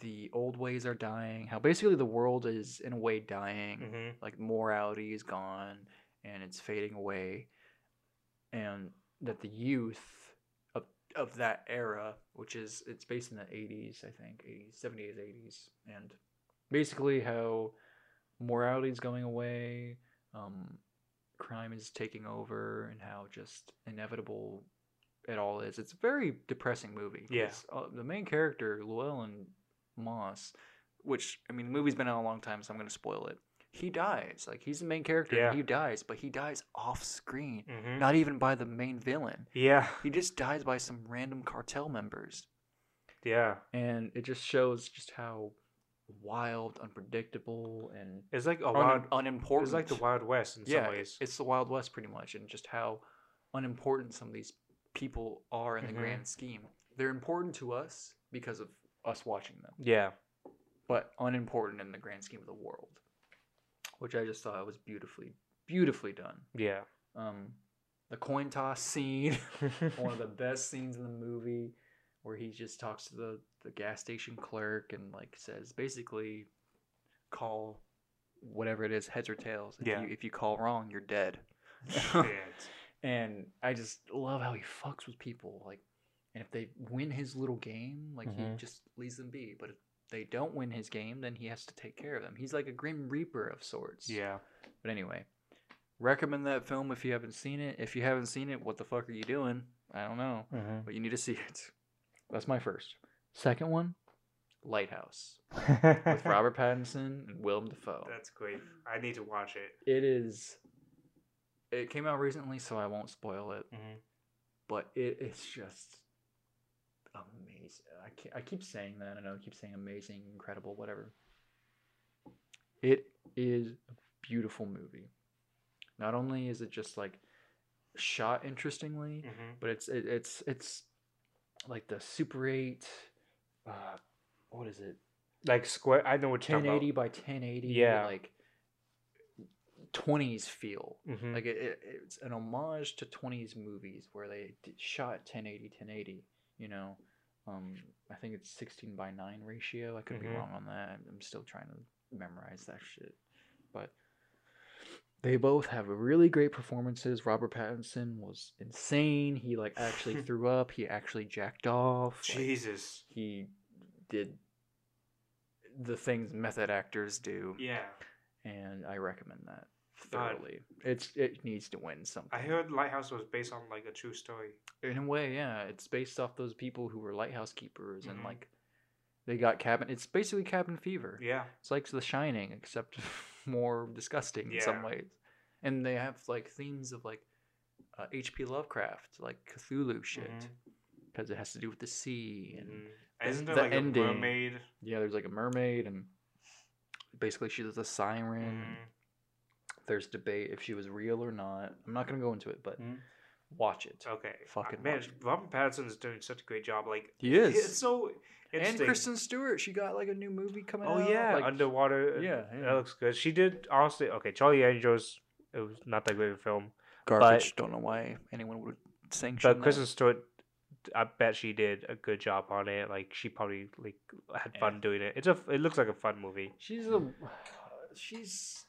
the old ways are dying how basically the world is in a way dying
hmm
like morality is gone and it's fading away and that the youth of, of that era which is it's based in the 80s i think 80s 70s 80s and basically how morality is going away um, crime is taking over and how just inevitable it all is it's a very depressing movie
Yeah.
'cause,
uh, the main character llewellyn moss which i mean the movie's been out a long time so i'm going to spoil it he dies like he's the main character
Yeah.
and he dies but he dies off screen
hmm
not even by the main villain
Yeah.
he just dies by some random cartel members
Yeah.
and it just shows just how wild unpredictable and
It's like a
un- unimportant
It's like the Wild West in
yeah
some ways.
it's the wild west pretty much and just how unimportant some of these people are in the
Mhm.
grand scheme they're important to us because of us watching them
yeah.
but unimportant in the grand scheme of the world which i just thought was beautifully beautifully done
Yeah.
um the coin toss scene one of the best scenes in the movie where he just talks to the, the gas station clerk and like says basically call whatever it is heads or tails if,
Yeah.
you, if you call wrong you're dead
Shit.
and i just love how he fucks with people like and if they win his little game like he
Mhm.
just leaves them be but they don't win his game then he has to take care of them he's like a grim reaper of sorts
Yeah.
but anyway, recommend that film if you haven't seen it. If you haven't seen it, what the fuck are you doing? I don't know,
Mm-hmm.
but you need to see it. That's my first. Second one, Lighthouse with Robert Pattinson and Willem Dafoe.
That's great. I need to watch it.
It is. It came out recently, so I won't spoil it.
Mhm.
but it's just amazing. I, I keep saying that. I know I keep saying amazing, incredible, whatever. It is a beautiful movie. Not only is it just like shot interestingly,
hmm
but it's it, it's it's like the Super Eight. Uh, what is it?
Like square. I know what
1080 by 1080.
Yeah.
like 20s feel.
Mhm.
Like it, it, it's an homage to 20s movies where they shot 1080 1080. You know, um, I think it's 16 by 9 ratio. I could be
Mhm.
wrong on that. I'm still trying to memorize that shit. But they both have really great performances. Robert Pattinson was insane. He like actually threw up. He actually jacked off. like,
Jesus.
he did the things method actors do,
Yeah.
and I recommend that Thoroughly. It's it needs to win something.
I heard Lighthouse was based on like a true story.
in a way, yeah, it's based off those people who were lighthouse keepers and
Mhm.
like they got cabin. It's basically cabin fever.
Yeah.
It's like The Shining, except more disgusting in some ways. And they have like themes of like uh, H.P. Lovecraft, like Cthulhu shit, because it has to do with the sea and
Mhm. Isn't there
the
like
ending-
a mermaid?
Yeah, there's like a mermaid, and basically she's a siren. There's debate if she was real or not. I'm not gonna go into it, but
Mhm.
watch it.
Okay.
Fucking
Uh, man,
watch.
Robert Pattinson is doing such a great job. Like
He is.
It's so
And. Kristen Stewart, she got like a new movie coming
Oh
out.
Oh yeah,
like,
underwater.
yeah,
that looks good. She did honestly. Okay, Charlie Angels. It was not that great of a film,
garbage. Don't know why anyone would sanction
but Kristen Stewart. I bet she did a good job on it. Like she probably like had
Yeah.
fun doing it. It's a. It looks like a fun movie.
She's a. She's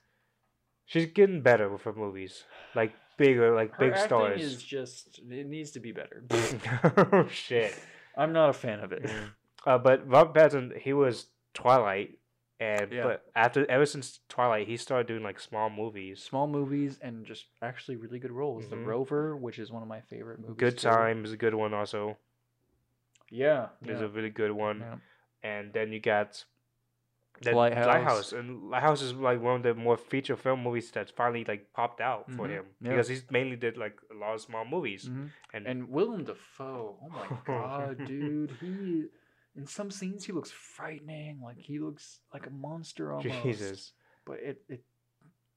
She's getting better with her movies, like bigger, like
her
big
acting
stars.
is just. It needs to be better.
oh shit.
I'm not a fan of it.
Mm. Uh, but Robert Pattinson, he was Twilight, and
Yeah.
but after ever since Twilight, he started doing like small movies.
Small movies and just actually really good roles. The
Mhm.
Rover, which is one of my favorite movies.
Good
too.
Time is a good one also.
Yeah.
Is
yeah.
a really good one.
yeah.
And then you got then
Lighthouse.
Lighthouse, and Lighthouse is like one of the more feature film movies that's finally like popped out for
Mhm.
him
Yeah.
because he's mainly did like a lot of small movies.
Mhm.
And,
And Willem Dafoe, oh my god, dude, he in some scenes he looks frightening, like he looks like a monster almost.
Jesus,
But it, it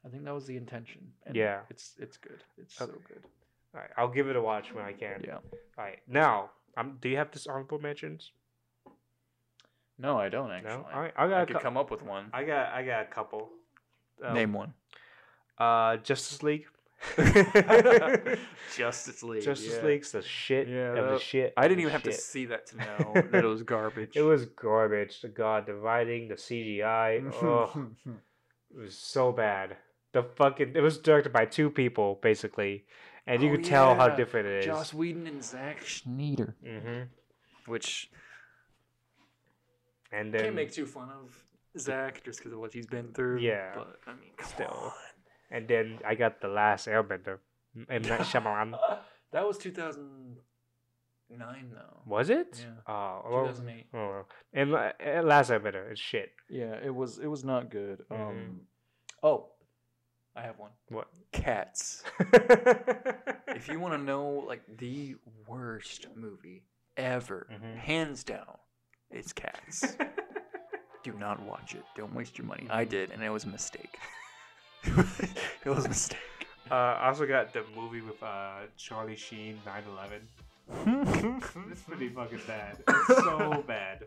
I think that was the intention. And
Yeah.
It's it's good. It's
Okay.
so good.
all right, I'll give it a watch when I can.
Yeah.
All right, now, um, do you have this honorable mentions?
No, I don't actually.
No, all right, I got.
I
a
could
cou-
come up with one.
I got. I got a couple. Um,
Name one.
Uh, Justice League.
Justice League.
Justice
yeah.
League's the shit
Yeah,
of the shit.
I didn't
the
even have to see that to know that it was garbage.
It was garbage. The god, the writing, the CGI. oh, it was so bad. The fucking. It was directed by two people basically, and you
Oh,
could tell how different it is.
Joss Whedon and Zack Snyder,
Mm-hmm.
which
And then
can't make too fun of Zack just because of what he's been through.
Yeah,
but I mean, come
still. and then I got the last Airbender. M. Night Shyamalan.
that was 2009 though.
Was it?
Yeah.
Oh, well,
2008.
oh, well. and la- uh, last Airbender is shit.
Yeah, it was. It was not good.
Mhm.
Um. Oh, I have one.
What?
Cats. if you want to know like the worst movie ever,
Mhm.
hands down, it's Cats. Do not watch it. Don't waste your money. I did, and it was a mistake. it was a mistake.
Uh, I also got the movie with uh, Charlie Sheen, 9/11. It's pretty fucking bad. It's so bad.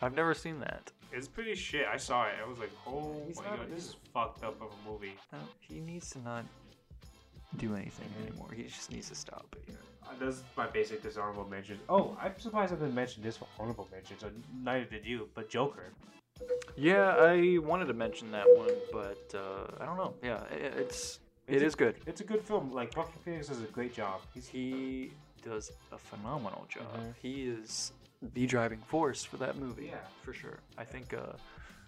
I've never seen that.
It's pretty shit. I saw it. I was like, oh
He's
my
not-
god, this is fucked up of a movie.
No, he needs to not do anything anymore. He just needs to stop it.
Uh, That's my basic dishonorable mentions. Oh, I'm surprised I didn't mention this for honorable mentions. Or neither did you, but Joker.
Yeah, I wanted to mention that one, but uh, I don't know. Yeah, it, it's it
It's a-
is good.
It's a good film. Like Joaquin Phoenix does a great job. He's
He does a phenomenal job.
Mhm.
He is the driving force for that movie.
Yeah.
for sure. I think. Uh,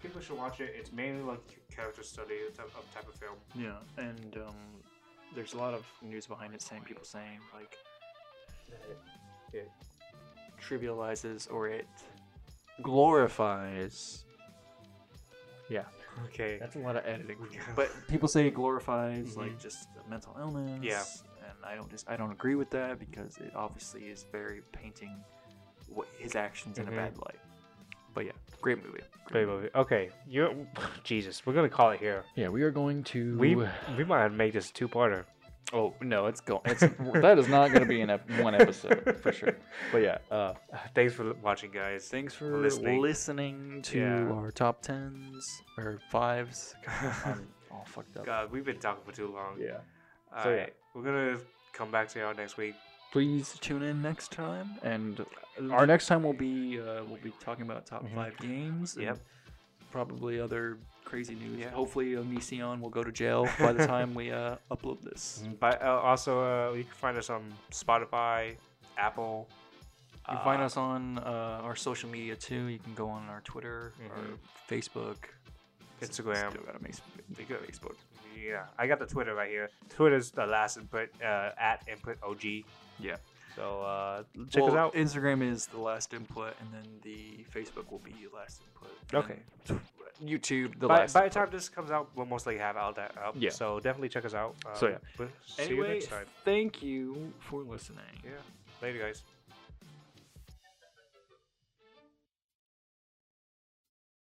people should watch it. It's mainly like character study type of type of film.
yeah, and um, there's a lot of news behind it, saying people saying like it, it trivializes or it glorifies. Yeah,
Okay.
that's a lot of editing. But people say it glorifies
Mhm.
like just mental illness.
Yeah.
and I don't just I don't agree with that because it obviously is very painting what his actions in
Mhm.
a bad light. But yeah, great movie.
Great movie. Okay, you Jesus, we're gonna call it here.
Yeah, we are going to.
We we might have made this two parter.
Oh no, it's going. It's that is not going to be in ep- one episode for sure. But yeah, uh,
Thanks for watching, guys.
thanks for
Listening.
listening, to
Yeah.
our top tens or fives. I'm all fucked up.
God, we've been talking for too long.
Yeah.
All
So,
right,
yeah.
we're gonna come back to y'all next week.
Please tune in next time, and our next time will be uh, we'll be talking about top
Mhm.
five games. and
Yep.
Probably other crazy news.
Yeah.
Hopefully, Onision will go to jail by the time we uh, upload this.
But uh, also, uh, you can find us on Spotify, Apple.
You can find
uh,
us on uh, our social media too. You can go on our Twitter, our
Mhm.
Facebook,
Instagram.
Still got a mas-
Facebook. Yeah, I got the Twitter right here. Twitter's the last input uh, at input OG.
Yeah.
So uh, check us out.
Instagram is the last input, and then the Facebook will be last input.
Okay.
YouTube the
by,
last.
by the time this comes out, we'll most likely have all that up.
Yeah.
So definitely check us out. Um,
So, yeah.
we'll See you
Anyway,
next time.
thank you for listening.
Yeah. Later, guys.